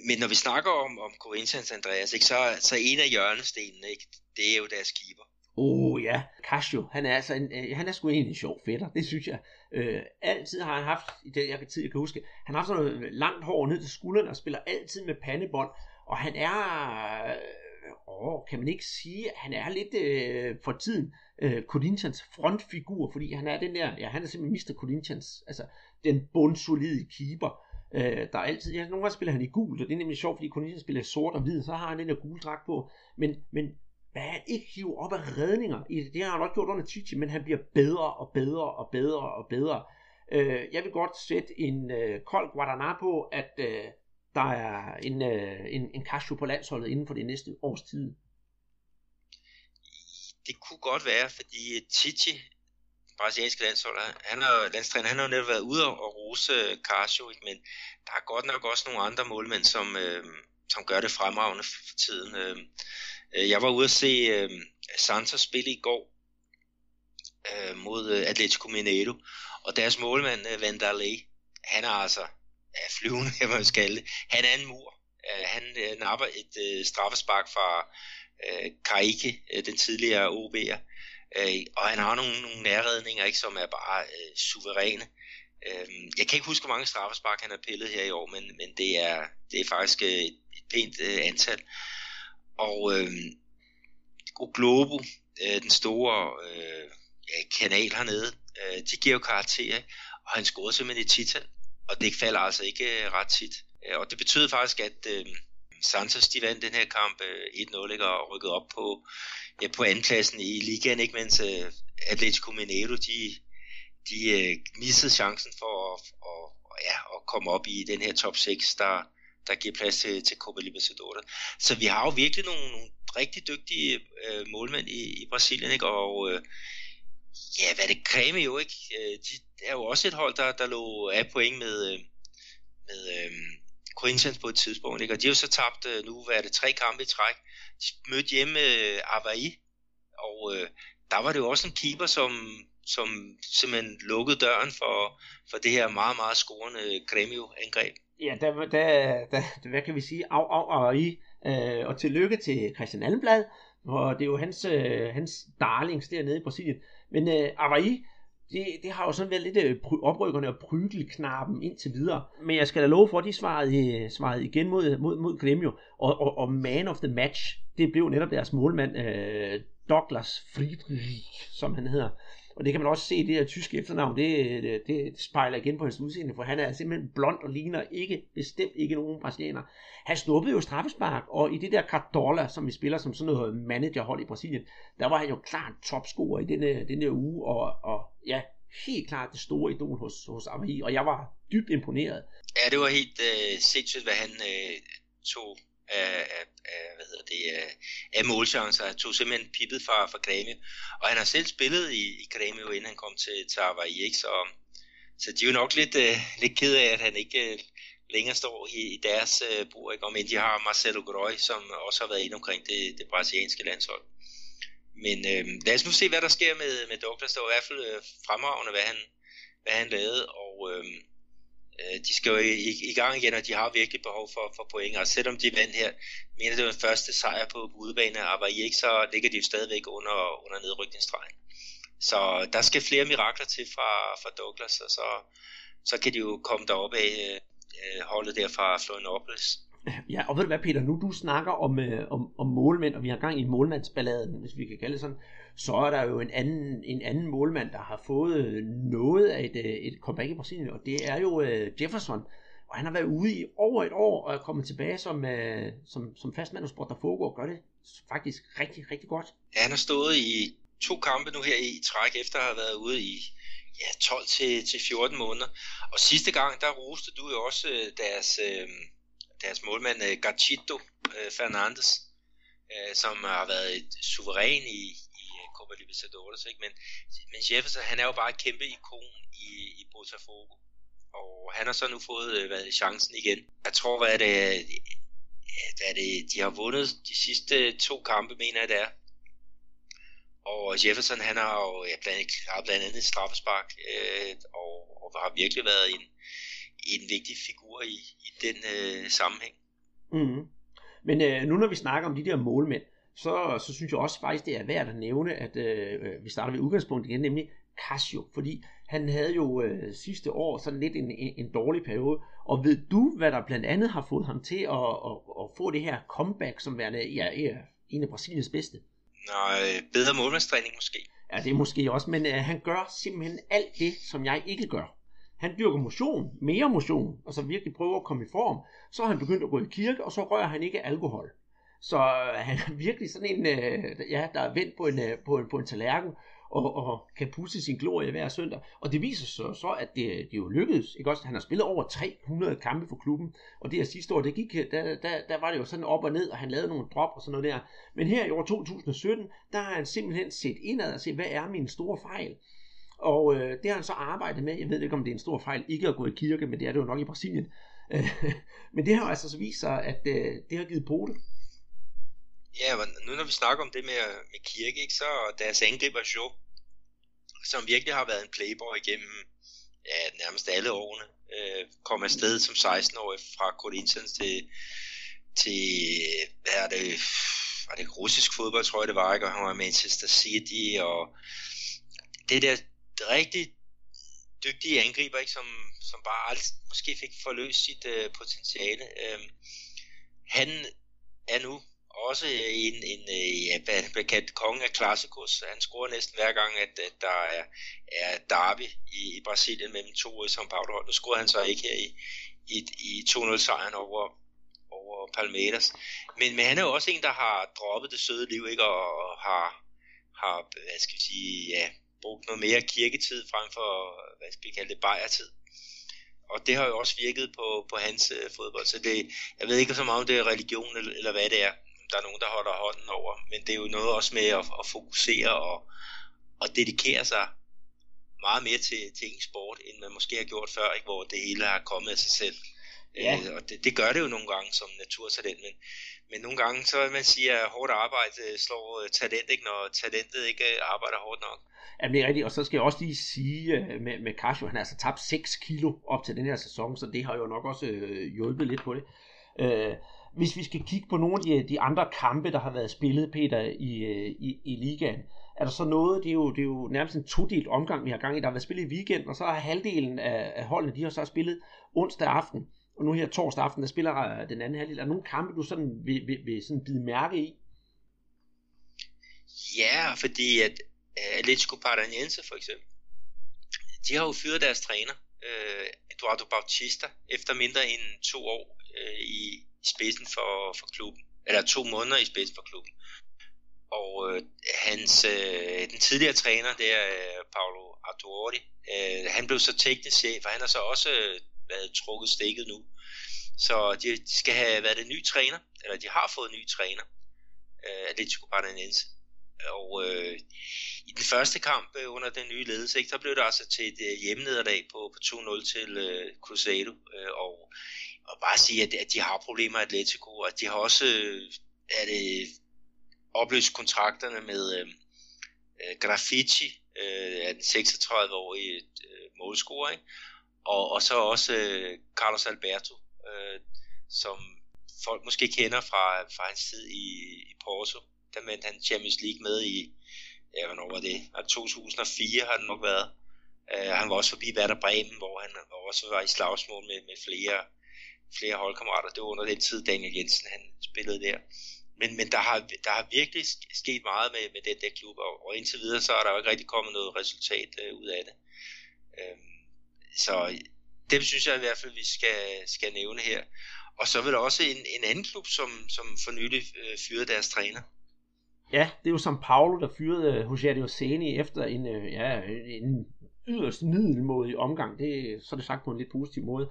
Men når vi snakker om, om Corinthians Andreas, ikke, så, så en af hjørnestenene, ikke, det er jo deres keeper. Oh ja, Casio, han er altså en, øh, han er sgu en sjov fætter, det synes jeg. Øh, altid har han haft, i den jeg kan, tid, jeg kan huske, han har haft sådan noget langt hår ned til skuldrene og spiller altid med pandebånd. Og han er... Øh, åh, kan man ikke sige, at han er lidt øh, for tiden øh, Corinthians frontfigur, fordi han er den der, ja, han er simpelthen Mr. Corinthians, altså den bundsolide keeper, øh, der er altid, ja, nogle gange spiller han i gul, og det er nemlig sjovt, fordi Corinthians spiller sort og hvid, så har han den der gule dragt på, men, men hvad han ikke hiver op af redninger, det har han også gjort under Titi, men han bliver bedre og bedre og bedre og bedre. Øh, jeg vil godt sætte en øh, kold Guadana på, at øh, der er en, øh, en, en Casio på landsholdet inden for det næste års tid. Det kunne godt være, fordi Titi, den brasilianske landsholder, han har, landstræner, han har jo netop været ude og rose Casio, men der er godt nok også nogle andre målmænd, som, øh, som gør det fremragende for tiden. Øh, øh jeg var ude at se øh, Santos spille i går øh, mod øh, Atletico Mineiro, og deres målmand, øh, Vandalay, han er altså ja, flyvende, jeg må skal det. Han er en mur. Øh, han øh, napper et øh, straffespark fra øh, Karike, den tidligere OB'er. Og han har nogle, nogle nærredninger, ikke, som er bare øh, suveræne. Jeg kan ikke huske, hvor mange straffespark han har pillet her i år, men, men det, er, det er faktisk et, et pænt øh, antal. Og øh, Globo, øh, den store øh, kanal hernede, øh, de giver jo karakter, og han scorede simpelthen et tital, og det falder altså ikke øh, ret tit. Øh, og det betød faktisk, at øh, Santos de vandt den her kamp øh, 1-0 og rykket op på, ja, på andenpladsen i ligaen, ikke? mens øh, Atletico Mineiro de, de øh, missede chancen for at, og, ja, at komme op i den her top 6, der, der giver plads til, til Copa Libertadores. Så vi har jo virkelig nogle, nogle rigtig dygtige øh, målmænd i, i Brasilien, ikke? og øh, Ja, hvad det kræme jo ikke. Øh, de er jo også et hold, der, der lå af point med, øh, med øhm, Corinthians på et tidspunkt. Ikke? Og de har jo så tabt øh, nu, hvad er det, tre kampe i træk. De mødte hjemme øh, Avaí, og øh, der var det jo også en keeper, som, som simpelthen lukkede døren for, for det her meget, meget scorende Gremio-angreb. Ja, der, der, der, hvad kan vi sige, af, af, Avaí, øh, og tillykke til Christian Almblad, og det er jo hans, øh, hans darlings dernede i Brasilien. Men øh, Avaí, det, det har jo sådan været lidt øh, oprykkerne og prygelknappen indtil videre. Men jeg skal da love for, at de svarede, øh, svarede igen mod, mod, mod Gremio. Og, og, og man of the match, det blev netop deres målmand, øh, Douglas Friedrich, som han hedder. Og det kan man også se, det der tyske efternavn, det, det, det spejler igen på hans udseende, for han er simpelthen blond og ligner ikke, bestemt ikke nogen brasilianer. Han snuppede jo straffespark, og i det der Cardola, som vi spiller som sådan noget managerhold i Brasilien, der var han jo klart topscorer i denne, denne uge, og, og ja, helt klart det store idol hos, hos Amari, og jeg var dybt imponeret. Ja, det var helt øh, sindssygt, hvad han øh, tog af, af, af, hvad hedder det, af, af målchancer. Han tog simpelthen pippet fra, fra Grêmio. Og han har selv spillet i, i Grêmio, inden han kom til, til Hawaii, ikke? Så, så de er jo nok lidt, uh, lidt ked af, at han ikke uh, længere står i, i deres uh, bord, ikke? om end de har Marcelo Groy, som også har været inde omkring det, det brasilianske landshold. Men uh, lad os nu se, hvad der sker med, med Douglas. Det var i hvert fald uh, fremragende, hvad han, hvad han lavede, og uh, øh, Øh, de skal jo i, i gang igen, og de har virkelig behov for, for point. Og selvom de vandt her, mener det var den første sejr på, på udebane af ikke, så ligger de jo stadigvæk under, under nedrykningsstregen. Så der skal flere mirakler til fra, fra Douglas, og så, så kan de jo komme derop af øh, holdet der fra Florianopolis. Ja, og ved du hvad Peter, nu du snakker om, øh, om, om målmænd, og vi har gang i målmandsballaden, hvis vi kan kalde det sådan, så er der jo en anden, en anden målmand, der har fået noget af et, øh, et comeback i Brasilien, og det er jo øh, Jefferson. Og han har været ude i over et år og er kommet tilbage som, uh, som, som fastmand hos Botafogo og gør det faktisk rigtig, rigtig godt. Ja, han har stået i to kampe nu her i træk, efter at have været ude i ja, 12 til, til 14 måneder. Og sidste gang, der roste du jo også deres, deres målmand Gachito Fernandes, som har været et suveræn i, Copa Libertadores, ikke? Men, men Jefferson, han er jo bare et kæmpe ikon i, i Botafogo. Og han har så nu fået øh, hvad, chancen igen. Jeg tror, hvad er det, hvad er det, de har vundet de sidste to kampe, mener jeg det er. Og Jefferson, han har jo ja, blandt, har blandt andet et straffespark, øh, og, og har virkelig været en, en vigtig figur i, i den øh, sammenhæng. Mm. Men øh, nu når vi snakker om de der målmænd, så, så synes jeg også faktisk, det er værd at nævne, at øh, vi starter ved udgangspunktet igen, nemlig Casio, fordi han havde jo øh, sidste år sådan lidt en, en, en dårlig periode, og ved du, hvad der blandt andet har fået ham til at, at, at få det her comeback, som værende, ja, ja, en af Brasiliens bedste. Nej, bedre målmandstræning måske. Ja, det er måske også, men øh, han gør simpelthen alt det, som jeg ikke gør. Han dyrker motion, mere motion, og så virkelig prøver at komme i form. Så har han begyndt at gå i kirke, og så rører han ikke alkohol. Så øh, han er virkelig sådan en, øh, ja, der er vendt på en, øh, på en, på en tallerken, og, og kan pusse sin glorie hver søndag. Og det viser sig så, at det, det jo lykkedes. Ikke også? Han har spillet over 300 kampe for klubben, og det her sidste år, det gik, øh, der, der, der var det jo sådan op og ned, og han lavede nogle drop og sådan noget der. Men her i år 2017, der har han simpelthen set indad og set, hvad er min store fejl? Og øh, det har han så arbejdet med. Jeg ved ikke, om det er en stor fejl ikke at gå i kirke, men det er det jo nok i Brasilien. men det har altså så vist sig, at øh, det har givet pote. Ja, men nu når vi snakker om det med, med kirke, ikke, så deres angriber show, som virkelig har været en playboy igennem ja, nærmest alle årene, øh, kom afsted som 16-årig fra Corinthians til, til hvad er det, var det russisk fodbold, tror jeg det var, ikke? og han var Manchester City, og det der rigtig dygtige angriber, ikke? Som, som bare alt, måske fik forløst sit øh, potentiale. Øh, han er nu også en, en øh, ja, hvad bliver kaldt kongen af klassikos. Han scorer næsten hver gang, at, at der er, er derby i, i Brasilien mellem to i São Paulo. Nu scorede han så ikke her i, i, i 2-0-sejren over, over Palmeiras. Men, men han er jo også en, der har droppet det søde liv, ikke? Og, og har, har, hvad skal vi sige, ja, brugt noget mere kirketid frem for, hvad skal vi kalde det, bajertid og det har jo også virket på, på hans øh, fodbold. Så det, jeg ved ikke så meget om det er religion eller, eller hvad det er der er nogen, der holder hånden over. Men det er jo noget også med at, at fokusere og, og dedikere sig meget mere til, til en sport, end man måske har gjort før, ikke? hvor det hele har kommet af sig selv. Ja. Øh, og det, det gør det jo nogle gange som naturtalent, men, men nogle gange så vil man sige, at hårdt arbejde øh, slår øh, talent, ikke, når talentet ikke øh, arbejder hårdt nok. Ja, det er rigtigt, og så skal jeg også lige sige med, med Casio, han har altså tabt 6 kilo op til den her sæson, så det har jo nok også øh, hjulpet lidt på det. Øh, hvis vi skal kigge på nogle af de, de andre kampe, der har været spillet, Peter, i, øh, i, i ligaen, er der så noget, det er, jo, det er jo nærmest en todelt omgang, vi har gang i, der har været spillet i weekenden, og så har halvdelen af, af holdene, de har så spillet onsdag aften, og nu her torsdag aften, der spiller øh, den anden halvdel. Er der nogle kampe, du sådan vil, vil, vil sådan bide mærke i? Ja, fordi at øh, Atletico Paranaense for eksempel, de har jo fyret deres træner, Eduardo Bautista, efter mindre end to år i, i spidsen for, for klubben, eller to måneder i spidsen for klubben. Og øh, hans, øh, den tidligere træner, det er øh, Paolo Artuori, øh, han blev så teknisk chef, og han har så også øh, været trukket stikket nu. Så de skal have været en ny træner, eller de har fået en ny træner, øh, Atletico Paranaense. Og øh, i den første kamp øh, under den nye ledelse, ikke, der blev det altså til et øh, hjemmenederlag på, på 2-0 til øh, Cruzeiro. Øh, og og bare sige, at, at de har problemer i Atletico, og de har også øh, er det, opløst kontrakterne med øh, øh Graffiti, øh, er den 36-årige øh, målscorer, ikke? Og, og så også øh, Carlos Alberto, øh, som folk måske kender fra, fra hans tid i, i Porto. Der vendte han Champions League med i, ja, hvornår var det? 2004 har den nok været. Uh, han var også forbi Werder Bremen, hvor han også var i slagsmål med, med flere flere holdkammerater. Det var under den tid, Daniel Jensen han spillede der. Men, men der, har, der har virkelig sket meget med, med den der klub, og, og indtil videre, så er der jo ikke rigtig kommet noget resultat øh, ud af det. Øhm, så dem synes jeg i hvert fald, vi skal, skal nævne her. Og så vil der også en, en anden klub, som, som for nylig øh, fyrede deres træner. Ja, det er jo som Paulo, der fyrede øh, Jose Diocene efter en, øh, ja, en yderst middelmodig omgang. Det, så er det sagt på en lidt positiv måde.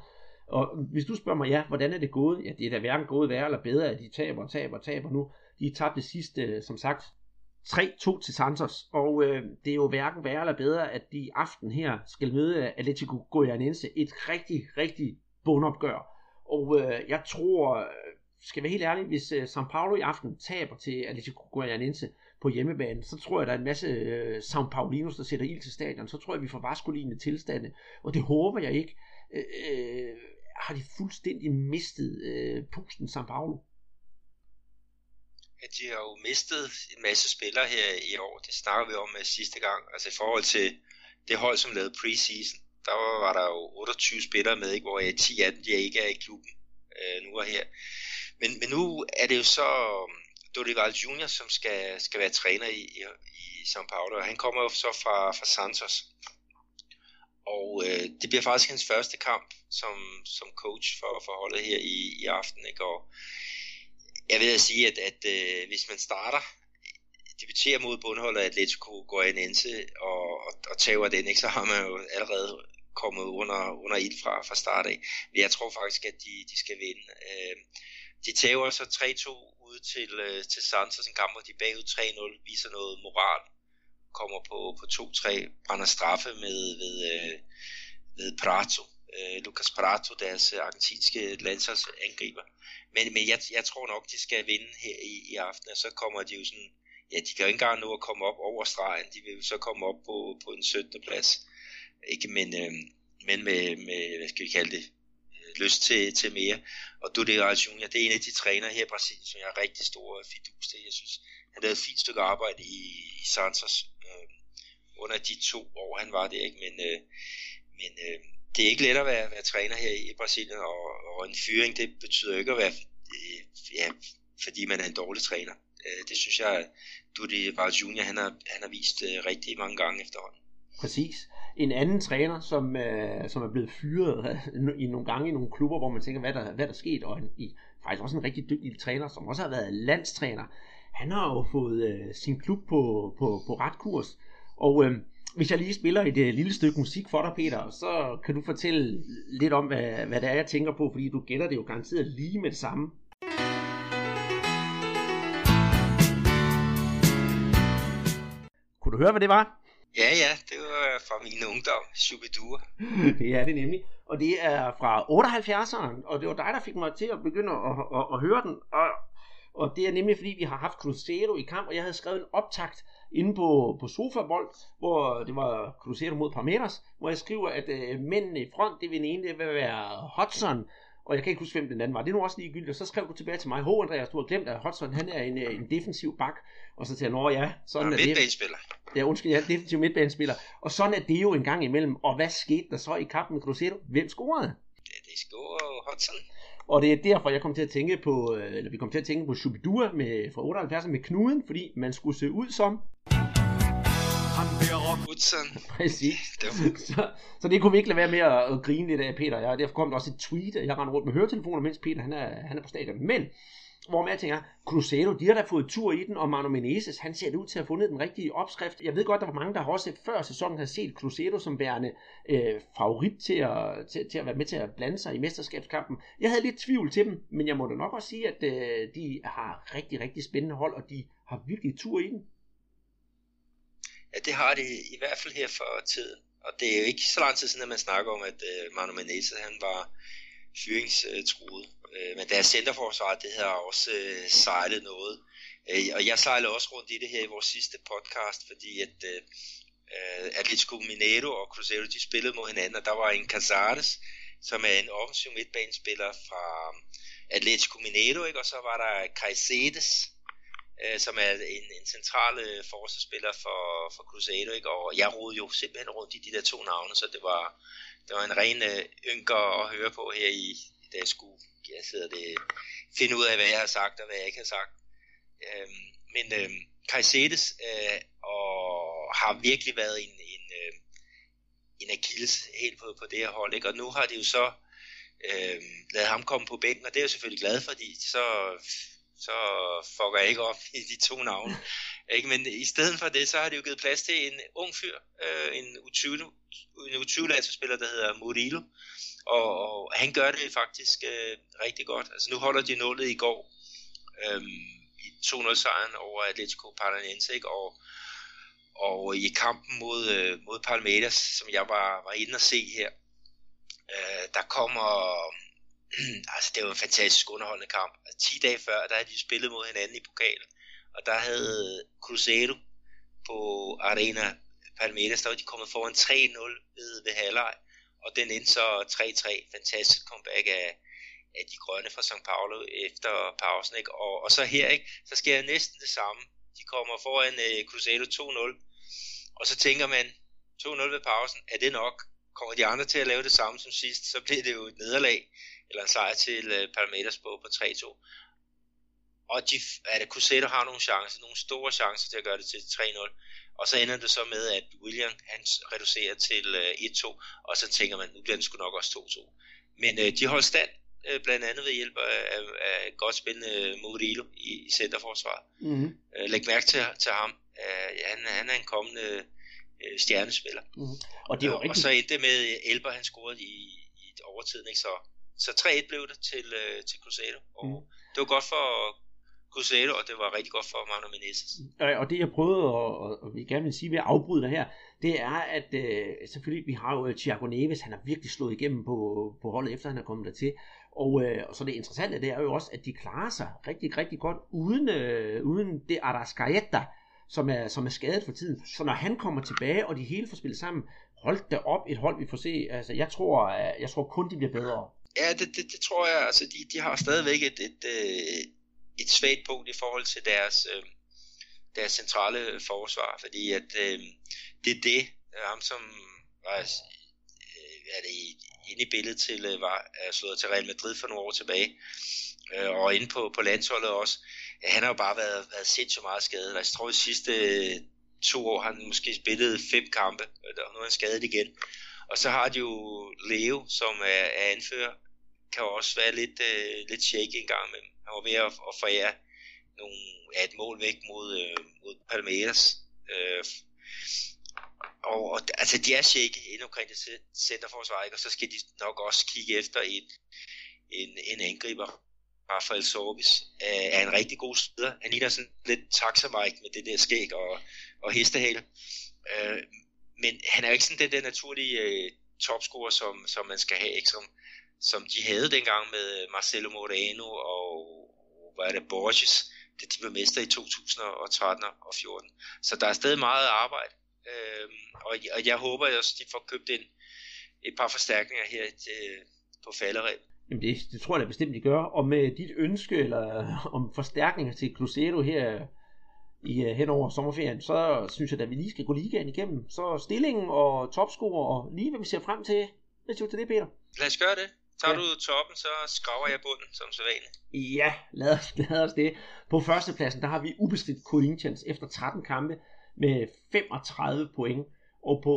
Og hvis du spørger mig, ja, hvordan er det gået? Ja, det er da hverken gået værre eller bedre, at de taber og taber og taber nu. De tabte det sidste, som sagt, 3-2 til Santos, og øh, det er jo hverken værre eller bedre, at de i aften her skal møde Atletico Goianense, et rigtig, rigtig bundopgør. Og øh, jeg tror, øh, skal være helt ærlig, hvis øh, São Paulo i aften taber til Atletico Goianense på hjemmebane, så tror jeg, der er en masse øh, São Paulinos, der sætter ild til stadion. Så tror jeg, vi får vaskulignende tilstande, og det håber jeg ikke. Øh, øh har de fuldstændig mistet øh, pusten San Paulo. Ja, de har jo mistet en masse spillere her i år. Det snakker vi om øh, sidste gang. Altså i forhold til det hold, som lavede preseason, der var, var der jo 28 spillere med, ikke, hvor 10 af dem de ikke er i klubben øh, nu og her. Men, men nu er det jo så um, Dorival Junior, som skal, skal være træner i, i, i São Paulo, og han kommer jo så fra, fra Santos. Og øh, det bliver faktisk hans første kamp som, som coach for, for holdet her i, i aften. Ikke? Og jeg vil sige, at, at øh, hvis man starter debuterer mod bundholdet Atletico Goianense og, og, og tager den, ikke, så har man jo allerede kommet under, under ild fra, fra start af. Men jeg tror faktisk, at de, de skal vinde. Øh, de tager så 3-2 ud til, øh, til Santos, en kamp, hvor de bagud 3-0 viser noget moral, kommer på, på 2-3, brænder straffe med ved, øh, ved Prato. Øh, Lucas Prato, deres argentinske landsholdsangriber. Men, men jeg, jeg tror nok, de skal vinde her i, i aften, og så kommer de jo sådan ja, de kan jo ikke engang nå at komme op over stregen. De vil jo så komme op på, på en 17. plads. Ikke? Men, øh, men med, med, hvad skal vi kalde det, lyst til, til mere. Og du det altså, Junior, det er en af de træner her i Brasilien, som jeg har rigtig stor fidus til. Jeg synes, han lavede et fint stykke arbejde i, i Santos øh, under de to år, han var der. Ikke? Men, øh, men øh, det er ikke let at være, være træner her i Brasilien, og, og en fyring, det betyder ikke at være, øh, ja, fordi man er en dårlig træner. Øh, det synes jeg, du det var Junior, han har, han har vist øh, rigtig mange gange efterhånden. Præcis. En anden træner, som, øh, som er blevet fyret øh, i nogle gange i nogle klubber, hvor man tænker, hvad der, hvad der er sket, og en, i, faktisk også en rigtig dygtig træner, som også har været landstræner. Han har jo fået øh, sin klub på, på, på ret kurs. Og øh, hvis jeg lige spiller et øh, lille stykke musik for dig, Peter, så kan du fortælle lidt om, hvad, hvad det er, jeg tænker på, fordi du gætter det jo garanteret lige med det samme. Kunne du høre, hvad det var? Ja, ja, det var fra min ungdom, Shubidua. det er det nemlig. Og det er fra 78'eren, og det var dig, der fik mig til at begynde at, at, at, at høre den. Og, og det er nemlig fordi, vi har haft Cruzeiro i kamp, og jeg havde skrevet en optakt inde på, på Sofabold, hvor det var Cruzeiro mod Palmeiras, hvor jeg skriver, at øh, mændene i front, det vil den ene, det vil være Hudson, og jeg kan ikke huske, hvem den anden var. Det er nu også ligegyldigt. Og så skrev du tilbage til mig, H. Andreas, du har glemt, at Hudson, han er en, øh, en defensiv bak. Og så til jeg, ja, sådan ja, er midtbanespiller. det. Ja, undskyld, ja, defensiv midtbanespiller. Og sådan er det jo en gang imellem. Og hvad skete der så i kampen med Cruzeiro? Hvem scorede? Det, det scorede Hudson. Og det er derfor, jeg kom til at tænke på, øh, eller vi kom til at tænke på Shubidua med, fra 78 med knuden, fordi man skulle se ud som Hudson. Præcis. så, så det kunne vi ikke lade være med at, at grine lidt af, Peter. Jeg, derfor kom der også et tweet, at jeg render rundt med høretelefoner, mens Peter han er, han er på stadion. Men, hvor man tænker, Cruzeiro, de har da fået tur i den, og Manu Menezes, han ser det ud til at have fundet den rigtige opskrift. Jeg ved godt, der var mange, der har også før sæsonen har set Cruzeiro som værende øh, favorit til at, til, til at være med til at blande sig i mesterskabskampen. Jeg havde lidt tvivl til dem, men jeg må da nok også sige, at øh, de har rigtig, rigtig spændende hold, og de har virkelig tur i den. Ja, det har det i hvert fald her for tiden. Og det er jo ikke så lang tid siden, at man snakker om, at øh, Manu Menezes, han var fyringstruet. Uh, men deres centerforsvar, det har også øh, sejlet noget. Øh, og jeg sejlede også rundt i det her i vores sidste podcast, fordi at øh, øh Atletico Mineiro og Cruzeiro, de spillede mod hinanden, og der var en Casares, som er en offensiv midtbanespiller fra um, Atletico Mineiro, ikke? og så var der Caicedes, øh, som er en, en central øh, forsvarsspiller for, for Cruzeiro, ikke? og jeg rodede jo simpelthen rundt i de der to navne, så det var, det var en ren øh, ynker at høre på her i, da jeg skulle jeg sidder det, finde ud af, hvad jeg har sagt og hvad jeg ikke har sagt. Øhm, men øh, Caicedes øh, og har virkelig været en, en, øh, en Achilles helt på, på det her hold, ikke? og nu har de jo så øh, lavet ham komme på bænken, og det er jeg selvfølgelig glad for, fordi så så fucker jeg ikke op i de to navne. Ikke? Men i stedet for det, så har de jo givet plads til en ung fyr, øh, en U20, en U20-landsspiller, der hedder Murillo, og, og han gør det faktisk øh, rigtig godt. Altså nu holder de nullet i går, øh, i 2-0-sejren over Atletico Paranaense, ikke? Og, og i kampen mod, øh, mod Palmeiras, som jeg var, var inde og se her, øh, der kommer altså det var en fantastisk underholdende kamp. Altså, 10 dage før, der havde de spillet mod hinanden i pokalen, og der havde Cruzeiro på Arena Palmeiras, der var de kommet foran 3-0 ved, ved halvleg, og den endte så 3-3. Fantastisk comeback af, af de grønne fra São Paulo efter pausen, ikke? Og, og så her, ikke? Så sker næsten det samme. De kommer foran uh, Cruzeiro 2-0, og så tænker man, 2-0 ved pausen, er det nok? Kommer de andre til at lave det samme som sidst, så bliver det jo et nederlag eller en sejr til uh, Palmeiras på, på 3-2. og de, det Cruzeiro har nogle chancer, nogle store chancer til at gøre det til 3-0. Og så ender det så med, at William han reducerer til øh, 1-2, og så tænker man, nu bliver den sgu nok også 2-2. Men øh, de holdt stand, øh, blandt andet ved hjælp af, af, af godt spillende Murillo i, i centerforsvaret. Mm-hmm. Øh, læg mærke til, til ham. Øh, han, han er en kommende øh, stjernespiller. Mm-hmm. Og, det var rigtig... og så endte det med Elber, han scorede i, i overtiden, ikke? Så, så 3-1 blev det til, øh, til Cruzeiro, og mm. det var godt for Cruzeiro, og det var rigtig godt for Manu Menezes. Og det jeg prøvede, og, og, og vi gerne vil sige ved at afbryde det her, det er, at øh, selvfølgelig, vi har jo Thiago Neves, han har virkelig slået igennem på, på holdet, efter han er kommet dertil. Og, øh, og så det interessante, det er jo også, at de klarer sig rigtig, rigtig godt, uden, øh, uden det Arascaeta, som er, som er skadet for tiden. Så når han kommer tilbage, og de hele får spillet sammen, hold da op et hold, vi får se. Altså, jeg tror, jeg tror kun, de bliver bedre. Ja, det, det, det tror jeg. Altså, de, de har stadigvæk et, et, et, et svagt punkt i forhold til deres, øh, deres centrale forsvar, fordi at øh, det er det, ham som var øh, er det inde i billedet til, øh, var er slået til Real Madrid for nogle år tilbage, øh, og inde på, på landsholdet også, ja, han har jo bare været, været sindssygt meget skadet. Altså, jeg tror, de sidste øh, to år har han måske spillet fem kampe, og nu er han skadet igen. Og så har de jo Leo, som er, er anfører, kan også være lidt, øh, lidt shaky en gang imellem. Han var ved at, at forære nogle, ja, et mål væk mod, øh, mod Palmeiras. Øh, og, og altså, de er shaky ind omkring det centerforsvar, ikke? og så skal de nok også kigge efter en, en, en angriber. Rafael Sorbis øh, er en rigtig god spiller. Han ligner sådan lidt taxamike med det der skæg og, og hestehale. Øh, men han er jo ikke sådan den der naturlige øh, topscorer, som, som man skal have, ikke? Som, som de havde dengang med Marcelo Moreno og hvad er det, Borges, da de blev mester i 2013 og 14. Så der er stadig meget arbejde, øhm, og, og jeg håber også, at de får købt en, et par forstærkninger her til, på falderæb. Jamen det, det tror jeg da bestemt, de gør. Og med dit ønske eller om forstærkninger til Cruzeiro her i uh, hen over sommerferien, så synes jeg at vi lige skal gå ligaen igennem. Så stillingen og topscorer og lige hvad vi ser frem til. Hvad siger du til det, Peter? Lad os gøre det. Tager ja. du toppen, så skraver jeg bunden, som sædvanligt. Ja, lad os, lad os det. På førstepladsen, der har vi ubestridt Corinthians efter 13 kampe med 35 point. Og på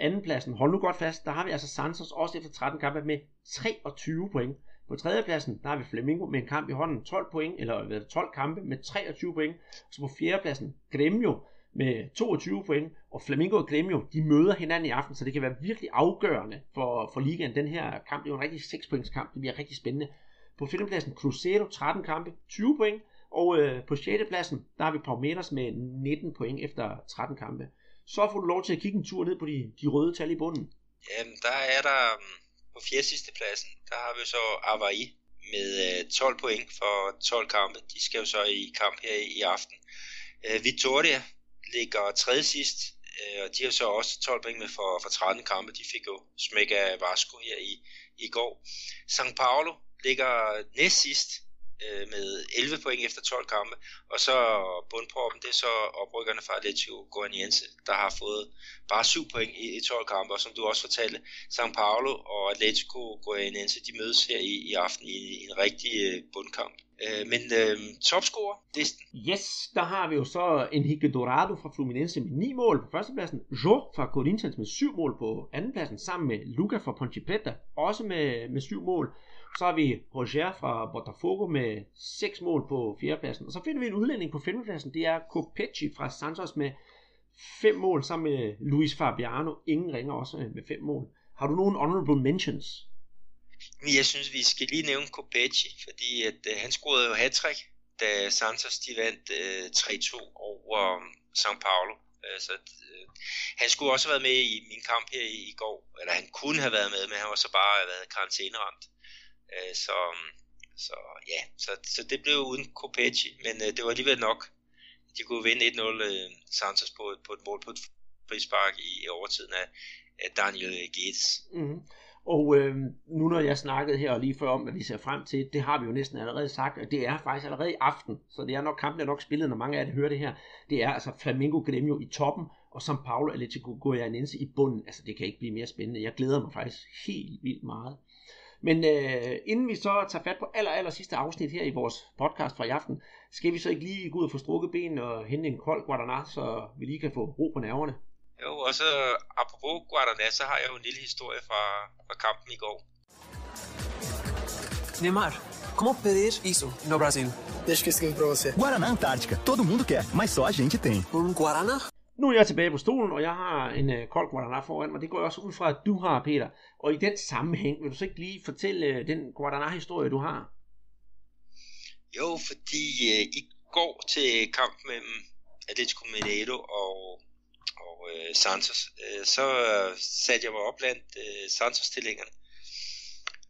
andenpladsen, hold nu godt fast, der har vi altså Santos også efter 13 kampe med 23 point. På tredjepladsen, der har vi Flamingo med en kamp i hånden, 12 point, eller 12 kampe med 23 point. Så på fjerdepladsen, Gremio med 22 point, og Flamingo og Gremio, de møder hinanden i aften, så det kan være virkelig afgørende for, for ligaen. Den her kamp, det er jo en rigtig 6 points kamp, det bliver rigtig spændende. På femtepladsen, Cruzeiro, 13 kampe, 20 point, og øh, på 6. pladsen, der har vi Palmeiras med 19 point efter 13 kampe. Så får du lov til at kigge en tur ned på de, de røde tal i bunden. Jamen, der er der mm, på 4. sidste pladsen, der har vi så Avaí med øh, 12 point for 12 kampe. De skal jo så i kamp her i, aften. Øh, Victoria ligger tredje sidst, øh, og de har så også 12 point med for, for 13 kampe. De fik jo smæk af Vasco her i, i går. São Paulo ligger næst sidst øh, med 11 point efter 12 kampe, og så bundproppen, det er så oprykkerne fra Atletico Goianiense, der har fået bare 7 point i, i 12 kampe, og som du også fortalte, São Paulo og Atletico Goianiense, de mødes her i, i aften i, i en rigtig øh, bundkamp. Øh, men øh, topscorer, listen. Yes, der har vi jo så Enrique Dorado fra Fluminense med 9 mål på førstepladsen, Jo fra Corinthians med 7 mål på andenpladsen, sammen med Luca fra Ponte Preta, også med, med 7 mål. Så har vi Roger fra Botafogo med 6 mål på fjerdepladsen. Og så finder vi en udlænding på femtepladsen. Det er Copetti fra Santos med 5 mål sammen med Luis Fabiano. Ingen ringer også med 5 mål. Har du nogen honorable mentions? Jeg synes, vi skal lige nævne Kopechi, fordi at, øh, han scorede jo hat da Santos de vandt øh, 3-2 over øh, São Paulo. Øh, så øh, han skulle også have været med i min kamp her i, i går, eller han kunne have været med, men han var så bare været karantæneramt. Øh, så, um, så ja, så, så det blev uden Kopechi, men øh, det var alligevel nok. De kunne vinde 1-0 øh, Santos på, på et mål på et frispark i, i overtiden af, af Daniel Gates. Mm. Mm-hmm. Og øh, nu når jeg snakkede her lige før om, hvad vi ser frem til, det har vi jo næsten allerede sagt, og det er faktisk allerede i aften, så det er nok kampen er nok spillet, når mange af jer hører det her. Det er altså Flamingo Gremio i toppen, og som Paulo Atletico Goianense i bunden. Altså det kan ikke blive mere spændende. Jeg glæder mig faktisk helt vildt meget. Men øh, inden vi så tager fat på aller, aller sidste afsnit her i vores podcast fra i aften, skal vi så ikke lige gå ud og få strukket ben og hente en kold Guadana, så vi lige kan få ro på nerverne? Jo, og så apropos Guadana, så har jeg jo en lille historie fra, fra kampen i går. Neymar, como pedir isso no Brasil? Deixa que eu escrevo pra você. Guaraná Antártica. Todo mundo quer, mas só a gente tem. Un Guaraná? Nu er jeg tilbage på stolen, og jeg har en øh, kold Guaraná foran mig. Det går jeg også ud fra, at du har, Peter. Og i den sammenhæng, vil du så ikke lige fortælle øh, den Guaraná-historie, du har? Jo, fordi øh, i går til kamp mellem Atletico Mineiro og, og øh, Santos, øh, så øh, satte jeg mig op blandt øh, Santos-stillingerne.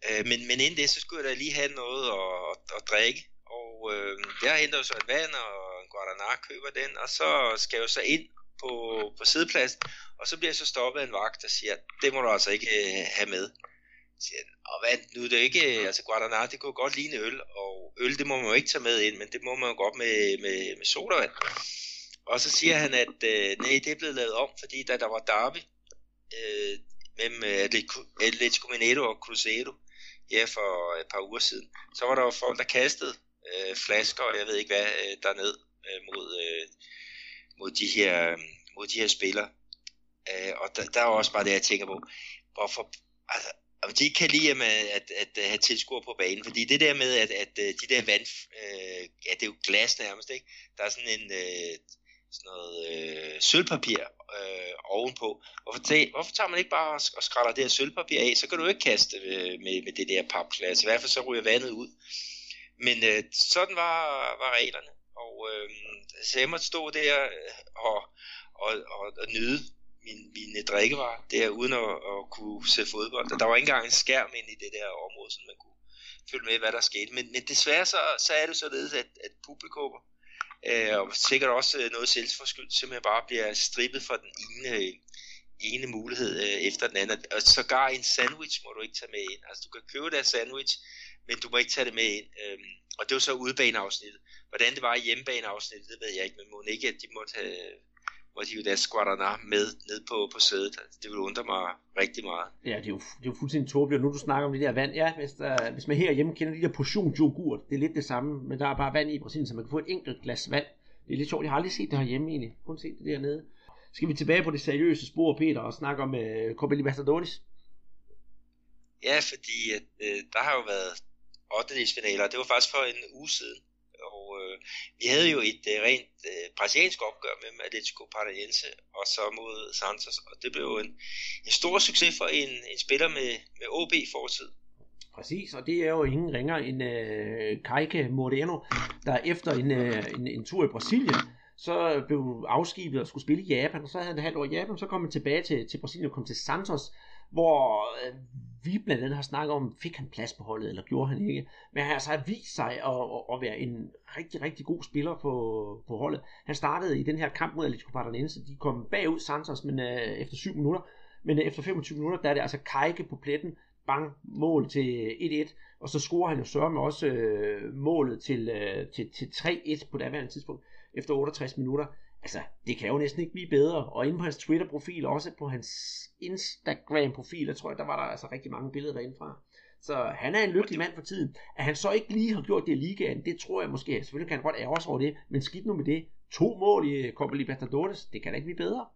Øh, men, men inden det, så skulle jeg da lige have noget at, at, at drikke. Og øh, jeg henter jo så et vand og en Guaraná, køber den, og så skal jeg jo så ind på, på sidepladsen, og så bliver jeg så stoppet af en vagt, der siger, det må du altså ikke øh, have med. Siger, og hvad, nu er det ikke, øh, altså Guaraná, det kunne godt ligne øl, og øl, det må man jo ikke tage med ind, men det må man jo godt med, med, med sodavand. Og så siger han, at øh, nej, det er blevet lavet om, fordi da der var derby øh, mellem øh, Atletico, Mineiro og Cruzeiro her for et par uger siden, så var der jo folk, der kastede øh, flasker, og jeg ved ikke hvad, øh, derned øh, mod, øh, mod, de her, øh, mod de her spillere. Øh, og der, der er også bare det, jeg tænker på, hvorfor, altså, om de ikke kan lide at, at, at have tilskuere på banen, fordi det der med, at, at øh, de der vand, øh, ja, det er jo glas nærmest, ikke? Der er sådan en, øh, sådan noget øh, sølvpapir øh, ovenpå. Hvorfor, tæ, hvorfor tager man ikke bare og, og skræller det her sølvpapir af, så kan du ikke kaste øh, med, med det der papglas. I hvert fald så ryger vandet ud. Men øh, sådan var, var reglerne. Og øh, så jeg måtte stå der øh, og, og, og, og nyde min, mine øh, drikkevarer der, uden at, at kunne se fodbold. Og der var ikke engang en skærm ind i det der område, så man kunne følge med, hvad der skete. Men, men desværre så, så er det således, at, at publikum, øh, og sikkert også øh, noget selvforskyld, simpelthen bare bliver strippet for den ene, øh, ene mulighed øh, efter den anden. Og sågar en sandwich må du ikke tage med ind. Altså du kan købe der sandwich, men du må ikke tage det med ind. Øhm, og det var så udebaneafsnittet. Hvordan det var i hjemmebaneafsnittet, det ved jeg ikke, men må ikke, at de måtte have måtte hive deres Guaraná med ned på, på sædet. Altså, det ville undre mig rigtig meget. Ja, det er jo, det er jo fuldstændig tåbeligt, og nu du snakker om det der vand. Ja, hvis, der, hvis man herhjemme kender de der portion yoghurt, det er lidt det samme, men der er bare vand i Brasilien, så man kan få et enkelt glas vand. Det er lidt sjovt, jeg har aldrig set det herhjemme egentlig, kun set det dernede. Skal vi tilbage på det seriøse spor, Peter, og snakke om uh, Copa Libertadores? Ja, fordi øh, der har jo været 8. Det var faktisk for en uge siden. Og øh, vi havde jo et øh, rent øh, brasiliansk opgør med Atletico Paranaense og så mod Santos. Og det blev en, en stor succes for en, en spiller med, med OB fortid. Præcis, og det er jo ingen ringer end øh, Kaike Moreno, der efter en, øh, en, en tur i Brasilien, så blev afskibet og skulle spille i Japan, og så havde han et halvt år i Japan, så kom han tilbage til, til Brasilien og kom til Santos, hvor øh, vi blandt andet har snakket om, fik han plads på holdet, eller gjorde han ikke. Men han har altså vist sig at, at, at være en rigtig, rigtig god spiller på, på holdet. Han startede i den her kamp mod Atletico Paranaense. De kom bagud Santos men, øh, efter 7 minutter. Men øh, efter 25 minutter, der er det altså Kajke på pletten. Bang, mål til 1-1. Og så scorer han jo sørme også øh, målet til, øh, til, til 3-1 på daværende tidspunkt efter 68 minutter altså, det kan jo næsten ikke blive bedre. Og inde på hans Twitter-profil, og også på hans Instagram-profil, jeg tror jeg, der var der altså rigtig mange billeder derindefra. Så han er en lykkelig mand for tiden. At han så ikke lige har gjort det i ligaen, det tror jeg måske, selvfølgelig kan han godt ære sig over det, men skidt nu med det. To mål i eh, Copa Libertadores, det kan da ikke blive bedre.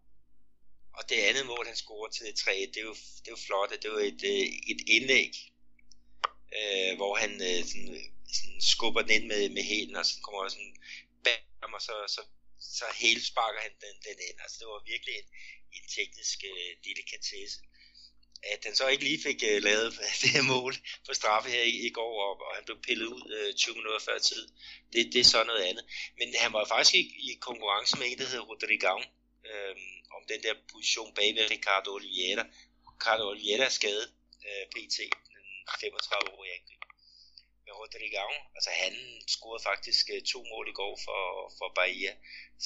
Og det andet mål, han scorer til 3 det er jo, det er jo flot, det er jo et, eh, et indlæg, øh, hvor han øh, sådan, sådan skubber den ind med, med hælen, og så kommer sådan bag ham, og så, så så helt sparker han den, den ind. Altså det var virkelig en, en teknisk øh, delikatesse. At han så ikke lige fik øh, lavet det her mål på straffe her i, i går, og, og han blev pillet ud øh, 20 minutter før tid, det, det er så noget andet. Men han var faktisk i, i konkurrence med en, der hedder Rodrigo, øh, om den der position bag ved Ricardo Oliveira. Ricardo Oliveira er skadet øh, pt. den 35-årige angriber med Rodrigo. Altså han scorede faktisk øh, to mål i går for, for Bahia.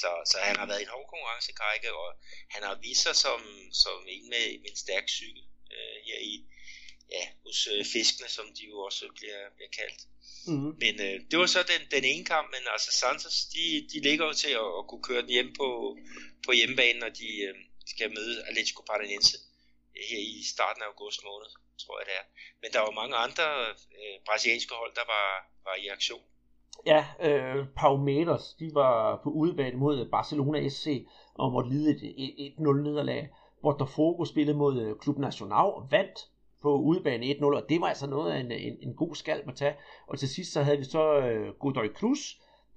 Så, så han har været en hård konkurrence, Kajke, og han har vist sig som, som en med, med en stærk cykel øh, her i, ja, hos øh, fiskene, som de jo også bliver, bliver kaldt. Mm-hmm. Men øh, det var så den, den ene kamp, men altså Santos, de, de ligger jo til at, at kunne køre den hjem på, på hjemmebanen, når de øh, skal møde Atletico Paranaense her i starten af august måned, tror jeg det er. Men der var mange andre øh, brasilianske hold, der var, var i aktion. Ja, øh, Palmeiras, de var på udebane mod øh, Barcelona SC og måtte lide et, et, 1-0 nederlag. Botafogo spillede mod øh, Klub Nacional og vandt på udebane 1-0, og det var altså noget af en, en, en god skald at tage. Og til sidst så havde vi så øh, Godoy Cruz,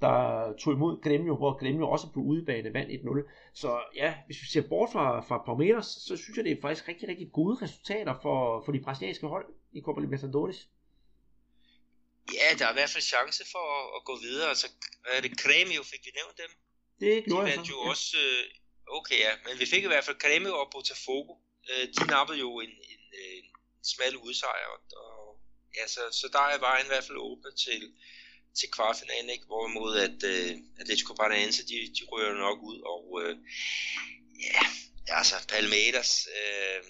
der tog imod Gremio, hvor Gremio også på udebane vandt 1-0. Så ja, hvis vi ser bort fra, fra Palmeiras, så synes jeg, det er faktisk rigtig, rigtig gode resultater for, for de brasilianske hold i Copa Libertadores. Ja, der er i hvert fald chance for at, at gå videre. Altså, er det Gremio, fik vi nævnt dem? Det gjorde de jeg så. jo ja. også, øh, okay ja, men vi fik i hvert fald Gremio og Botafogo. Øh, de nappede jo en, en, en smal udsejr, og, og ja, så, så der er vejen i hvert fald åbnet til, til kvartfinalen, ikke? hvorimod at øh, Atletico Paranaense, de, de ryger nok ud, og øh, ja, altså Palmeiras, øh,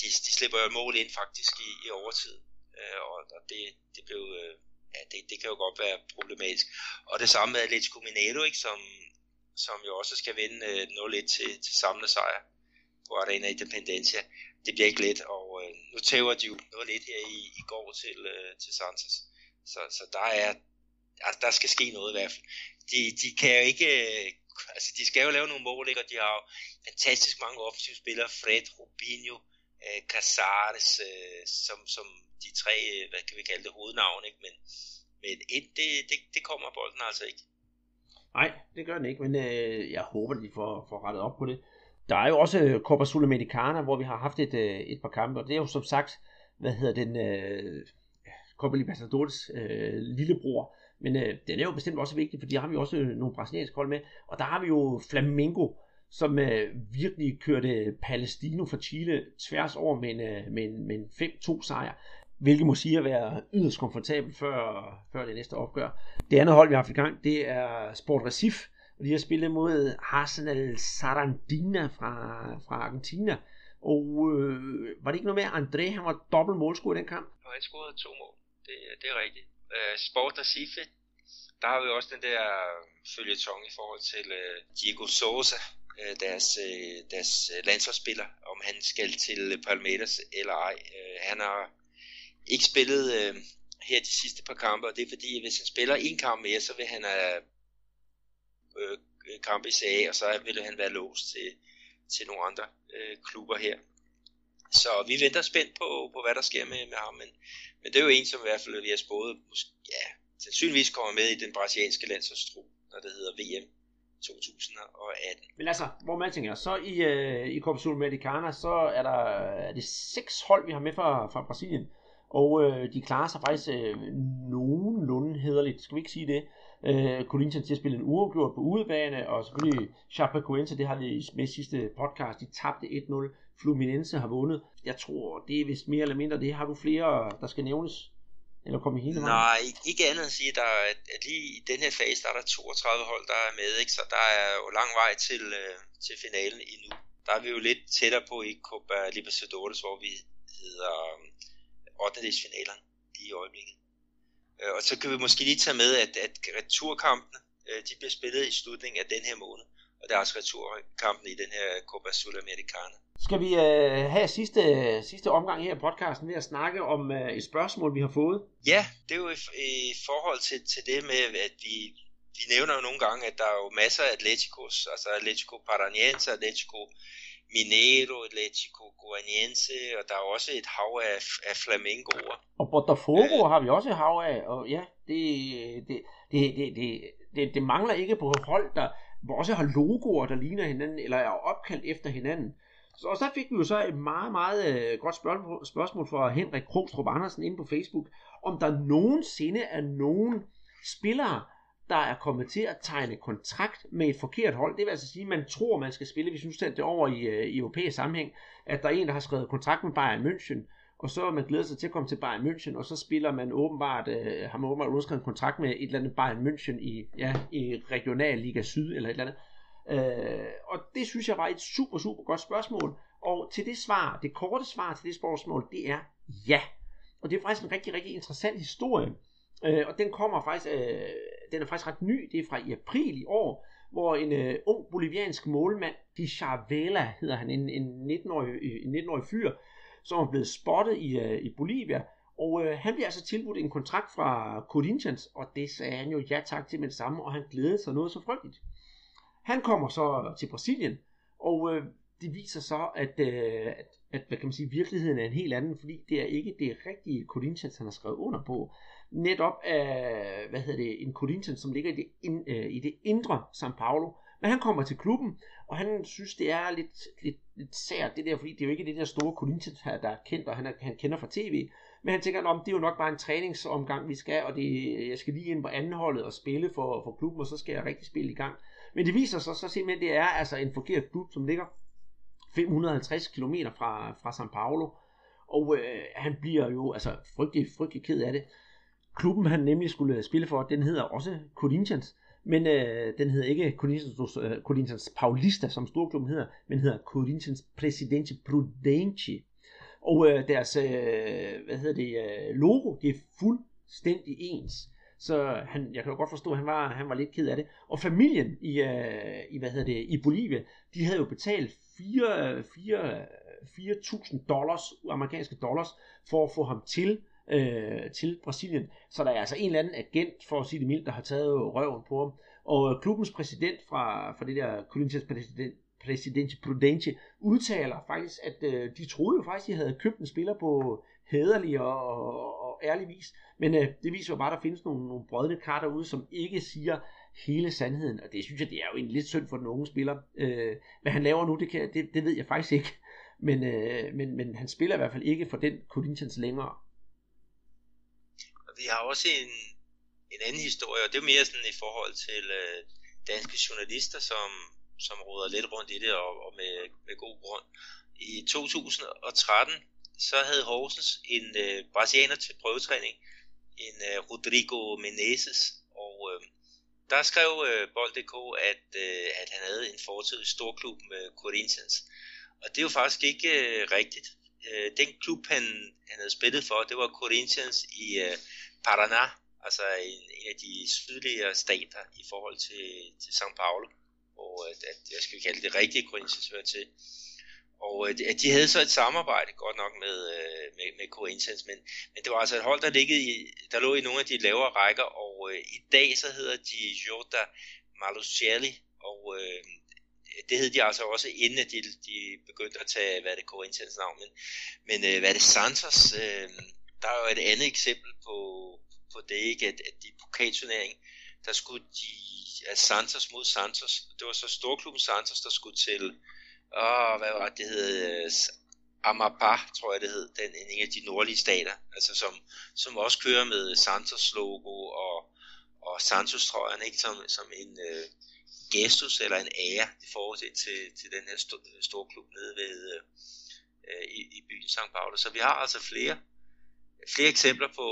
de, de slipper jo mål ind faktisk i, i overtid, øh, og, og det, det blev, øh, ja, det, det kan jo godt være problematisk. Og det samme med Atletico Mineiro, ikke, som, som jo også skal vinde øh, 0-1 til, til samlet sejr på Arena Independencia. Det bliver ikke let, og øh, nu tæver de jo 0-1 her i, i går til, øh, til Santos. Så, så der er, altså der skal ske noget i hvert fald. De, de kan jo ikke, øh, altså de skal jo lave nogle mål, ikke? og de har jo fantastisk mange offensive spillere, Fred, Rubinho, øh, Casares, øh, som, som de tre, øh, hvad kan vi kalde det, hovednavn, ikke? men, men et, det, det, det kommer bolden altså ikke. Nej, det gør den ikke, men øh, jeg håber, de får, får rettet op på det. Der er jo også øh, Copa Sudamericana, hvor vi har haft et, øh, et par kampe, og det er jo som sagt, hvad hedder den, øh, Copa Libertadores øh, lillebror. Men øh, den er jo bestemt også vigtig, fordi der har vi også øh, nogle brasilianske hold med. Og der har vi jo Flamengo, som øh, virkelig kørte Palestino fra Chile tværs over med en, øh, med en, med en 5-2 sejr hvilket må sige at være yderst komfortabelt før, før det næste opgør. Det andet hold, vi har haft i gang, det er Sport Recife, og de har spillet mod Arsenal Sarandina fra, fra Argentina. Og øh, var det ikke noget med, at André han var dobbelt målscorer i den kamp? Og han scorede to mål, det, det er rigtigt. Uh, Sport Recife, der har vi også den der øh, følgetong i forhold til uh, Diego Sosa, uh, deres, deres landsholdsspiller, om han skal til Palmeiras eller ej. Han har ikke spillet her de sidste par kampe, og det er fordi, hvis han spiller en kamp mere, så vil han have uh, kamp i CA, og så vil han være låst til, til nogle andre uh, klubber her. Så vi venter spændt på, på hvad der sker med, med ham, men, men det er jo en, som i hvert fald vi har spået, måske, ja, sandsynligvis kommer med i den brasilianske landsholdstrup, når det hedder VM 2018. Men altså, hvor man tænker, så i, øh, i Copa Sudamericana, så er der er det seks hold, vi har med fra, fra Brasilien, og øh, de klarer sig faktisk øh, nogenlunde hederligt, skal vi ikke sige det. Øh, Corinthians til at spille en uafgjort på udebane, og selvfølgelig Chapecoense, det har vi med i sidste podcast, de tabte 1-0 Fluminense har vundet. Jeg tror, det er vist mere eller mindre det. Har du flere, der skal nævnes? Eller komme hele vejen? Nej, ikke andet end at sige, der, at, at lige i den her fase, der er der 32 hold, der er med, ikke? så der er jo lang vej til, øh, til finalen endnu. Der er vi jo lidt tættere på i Copa Libertadores, hvor vi hedder øh, 8. lige i øjeblikket. Øh, og så kan vi måske lige tage med, at, at returkampene, øh, de bliver spillet i slutningen af den her måned, og der er også returkampen i den her Copa Sudamericana. Skal vi øh, have sidste, sidste omgang her i podcasten ved at snakke om øh, et spørgsmål, vi har fået? Ja, det er jo i, i forhold til, til det med, at vi, vi nævner jo nogle gange, at der er jo masser af Atleticos, altså Atletico Paranaense, Atletico Mineiro, Atletico Guaniense, og der er også et hav af, af flamingoer. Og Botafogo øh, har vi også et hav af, og ja, det, det, det, det, det, det, det mangler ikke på hold, der også har logoer, der ligner hinanden, eller er opkaldt efter hinanden. Så, og så fik vi jo så et meget, meget øh, godt spørgsmål, spørgsmål fra Henrik Krogstrup Andersen inde på Facebook, om der nogensinde er nogen spillere, der er kommet til at tegne kontrakt med et forkert hold. Det vil altså sige, at man tror, man skal spille, hvis nu ser det over i, øh, i europæisk sammenhæng, at der er en, der har skrevet kontrakt med Bayern München, og så man glæder sig til at komme til Bayern München, og så spiller man åbenbart, øh, har man åbenbart udskrevet en kontrakt med et eller andet Bayern München i, ja, i Regionalliga Syd, eller et eller andet. Øh, og det synes jeg var et super, super godt spørgsmål. Og til det svar, det korte svar til det spørgsmål, det er ja. Og det er faktisk en rigtig, rigtig interessant historie. Øh, og den kommer faktisk, øh, den er faktisk ret ny, det er fra i april i år, hvor en øh, ung boliviansk målmand, Di Charvela hedder han, en, en 19-årig, øh, en 19-årig fyr, som er blevet spottet i, øh, i Bolivia, og øh, han bliver altså tilbudt en kontrakt fra Corinthians, og det sagde han jo ja tak til med det samme, og han glædede sig noget så frygteligt. Han kommer så til Brasilien, og øh, det viser så, at, øh, at, at hvad kan man sige, virkeligheden er en helt anden, fordi det er ikke det rigtige Corinthians, han har skrevet under på. Netop af, hvad hedder det, en Corinthians, som ligger i det, in, øh, i det indre São Paulo. Men han kommer til klubben, og han synes, det er lidt, lidt, lidt sært, det der, fordi det er jo ikke det der store Corinthians her, der er kendt, og han, er, han kender fra tv. Men han tænker, om det er jo nok bare en træningsomgang, vi skal, og det, jeg skal lige ind på andenholdet og spille for, for klubben, og så skal jeg rigtig spille i gang. Men det viser sig så simpelthen, det er altså en forkert klub, som ligger 550 km fra, fra São Paulo. Og øh, han bliver jo altså frygtelig, frygtelig ked af det. Klubben han nemlig skulle øh, spille for, den hedder også Corinthians. Men øh, den hedder ikke Corinthians, øh, Corinthians Paulista, som storklubben hedder, men hedder Corinthians Presidente Prudente. Og øh, deres øh, hvad hedder det, øh, logo, det er fuldstændig ens. Så han, jeg kan jo godt forstå, at han var, han var lidt ked af det. Og familien i, øh, i, hvad hedder det, i Bolivia, de havde jo betalt 4.000 dollars, amerikanske dollars, for at få ham til, øh, til Brasilien. Så der er altså en eller anden agent, for at sige det mildt, der har taget røven på ham. Og klubbens præsident fra, fra det der Corinthians præsident, præsident Prudente udtaler faktisk, at øh, de troede jo faktisk, at de havde købt en spiller på hederlig og, og, ærlig vis. Men øh, det viser jo bare, at der findes nogle, nogle brødne kar derude, som ikke siger hele sandheden. Og det synes jeg, det er jo en lidt synd for den unge spiller. Øh, hvad han laver nu, det, kan, det, det ved jeg faktisk ikke. Men, øh, men, men han spiller i hvert fald ikke for den Corinthians længere. Og vi har også en, en anden historie, og det er mere sådan i forhold til øh, danske journalister, som, som råder lidt rundt i det, og, og med, med god grund. I 2013, så havde Horsens en øh, brasilianer til prøvetræning, en øh, Rodrigo Menezes, og øh, der skrev øh, Bold.dk, at, øh, at han havde en fortid i storklub med Corinthians. Og det er jo faktisk ikke øh, rigtigt. Øh, den klub, han, han havde spillet for, det var Corinthians i øh, Paraná, altså en, en af de sydligere stater i forhold til, til São Paulo, og at, at jeg skal kalde det rigtige Corinthians hører til. Og øh, de havde så et samarbejde godt nok med, øh, med, med Corinthians, men, men det var altså et hold, der, i, der lå i nogle af de lavere rækker, og øh, i dag så hedder de Jota Malucelli, og øh, det hed de altså også inden de, de begyndte at tage, hvad er det, Corinthians navn, men, men øh, hvad er det, Santos, øh, der er jo et andet eksempel på, på det, ikke, at, at de pokalturnering, der skulle de, at Santos mod Santos, det var så storklubben Santos, der skulle til, åh, hvad var det, det hed, Amapá, tror jeg det hed, den, en af de nordlige stater, altså som, som også kører med Santos logo og, og Santos trøjen, ikke som, som en øh, gestus eller en ære i forhold til, til, til den her sto, store klub nede ved, øh, øh i, i byen St. Paulo. Så vi har altså flere, flere eksempler på,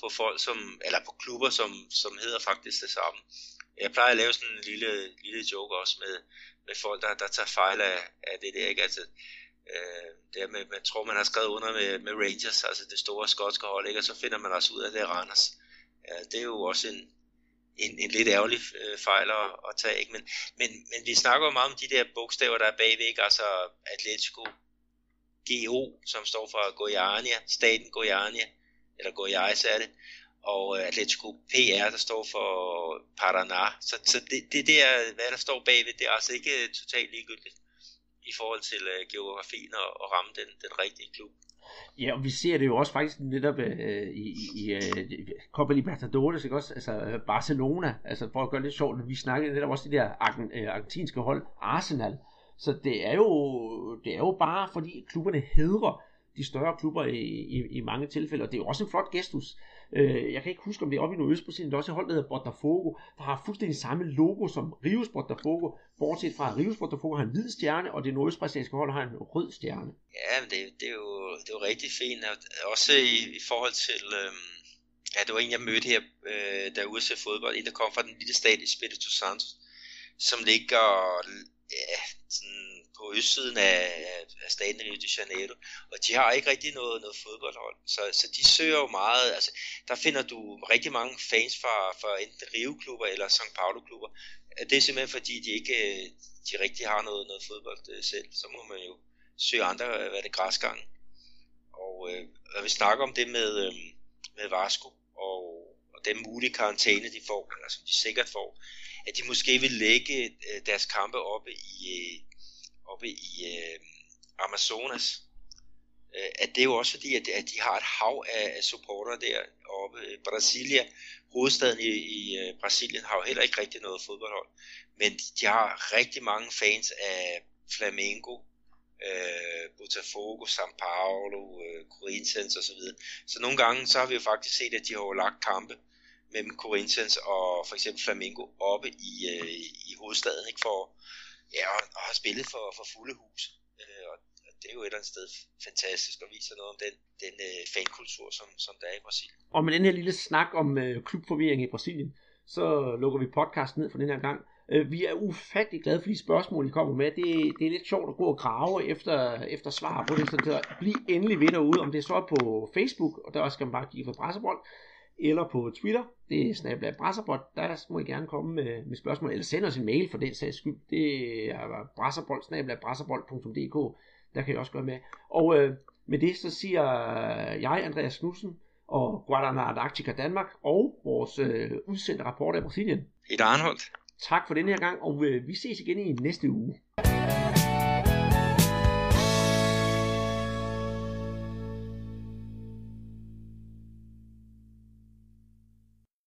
på folk, som, eller på klubber, som, som hedder faktisk det samme. Jeg plejer at lave sådan en lille, lille joke også med, med folk, der, der tager fejl af, af det der, ikke? Altså, øh, det med, man tror, man har skrevet under med, med Rangers, altså det store skotske hold, ikke? og så finder man også ud af, at det er Randers. Ja, det er jo også en, en, en lidt ærgerlig øh, fejl at, at tage, ikke? Men, men, men vi snakker jo meget om de der bogstaver, der er bagved, ikke? altså Atletico GO, som står for Goiania, staten Goiania, eller Goiás er det, og øh, Atletico PR, der står for Paraná. Så, så det, det der, hvad der står bagved, det er altså ikke øh, totalt ligegyldigt i forhold til uh, geografien og, og ramme den, den rigtige klub. Ja, og vi ser det jo også faktisk netop øh, i, i uh, Copa Libertadores, ikke også? Altså Barcelona, altså for at gøre det lidt sjovt, vi snakkede netop også det der argentinske hold, Arsenal. Så det er jo, det er jo bare fordi klubberne hedrer de større klubber i, i, i mange tilfælde, og det er jo også en flot gestus. Øh, jeg kan ikke huske, om det er oppe i Nordøstbrasilien, der er også et hold, der hedder Botafogo, der har fuldstændig samme logo som Rios Botafogo, bortset fra at Rios Botafogo har en hvid stjerne, og det nordøstbrasilianske hold har en rød stjerne. Ja, men det, det, er, jo, det er jo rigtig fint, også i, i forhold til... Øh... Ja, det var en, jeg mødte her, øh, der ude til fodbold. En, der kom fra den lille stat i Espírito Santo, som ligger ja, sådan på østsiden af, af staten Rio de Janeiro, og de har ikke rigtig noget, noget fodboldhold, så, så de søger jo meget, altså der finder du rigtig mange fans fra, fra enten Rio-klubber eller São Paulo-klubber, øh, det er simpelthen fordi, de ikke øh, de rigtig har noget, noget fodbold øh, selv, så må man jo søge andre, hvad det græsgangen. Og øh, vi snakker om det med, øh, med Vasco, og, og den mulige karantæne, de får, eller som de sikkert får, at de måske vil lægge øh, deres kampe oppe i, øh, oppe i øh, Amazonas. Øh, at det er jo også fordi, at, at de har et hav af, af supporter der oppe. Brasilia, hovedstaden i, i øh, Brasilien, har jo heller ikke rigtig noget fodboldhold. Men de, de har rigtig mange fans af Flamengo, øh, Botafogo, São Paulo, øh, Corinthians osv. Så, så nogle gange så har vi jo faktisk set, at de har lagt kampe mellem Corinthians og for eksempel Flamengo oppe i, øh, i hovedstaden, ikke for ja, og, og har spillet for, for fulde hus. Øh, og det er jo et eller andet sted fantastisk og viser noget om den, den øh, fankultur, som, som der er i Brasilien. Og med den her lille snak om øh, klubforvirring i Brasilien, så lukker vi podcasten ned for den her gang. Øh, vi er ufattelig glade for de spørgsmål, I kommer med. Det, det er lidt sjovt at gå og grave efter, efter svar på det, så det bliv endelig ved derude, om det er så på Facebook, og der skal man bare give for pressebold, eller på Twitter, det er snablag brasserbot, der må I gerne komme med, med spørgsmål, eller send os en mail for den sags skyld, det er brasserbold.dk, der kan I også gøre med. Og øh, med det så siger jeg, Andreas Knudsen, og Guadalajara Arctica Danmark, og vores øh, udsendte rapport af Brasilien. Et Arnholdt. Tak for den her gang, og øh, vi ses igen i næste uge.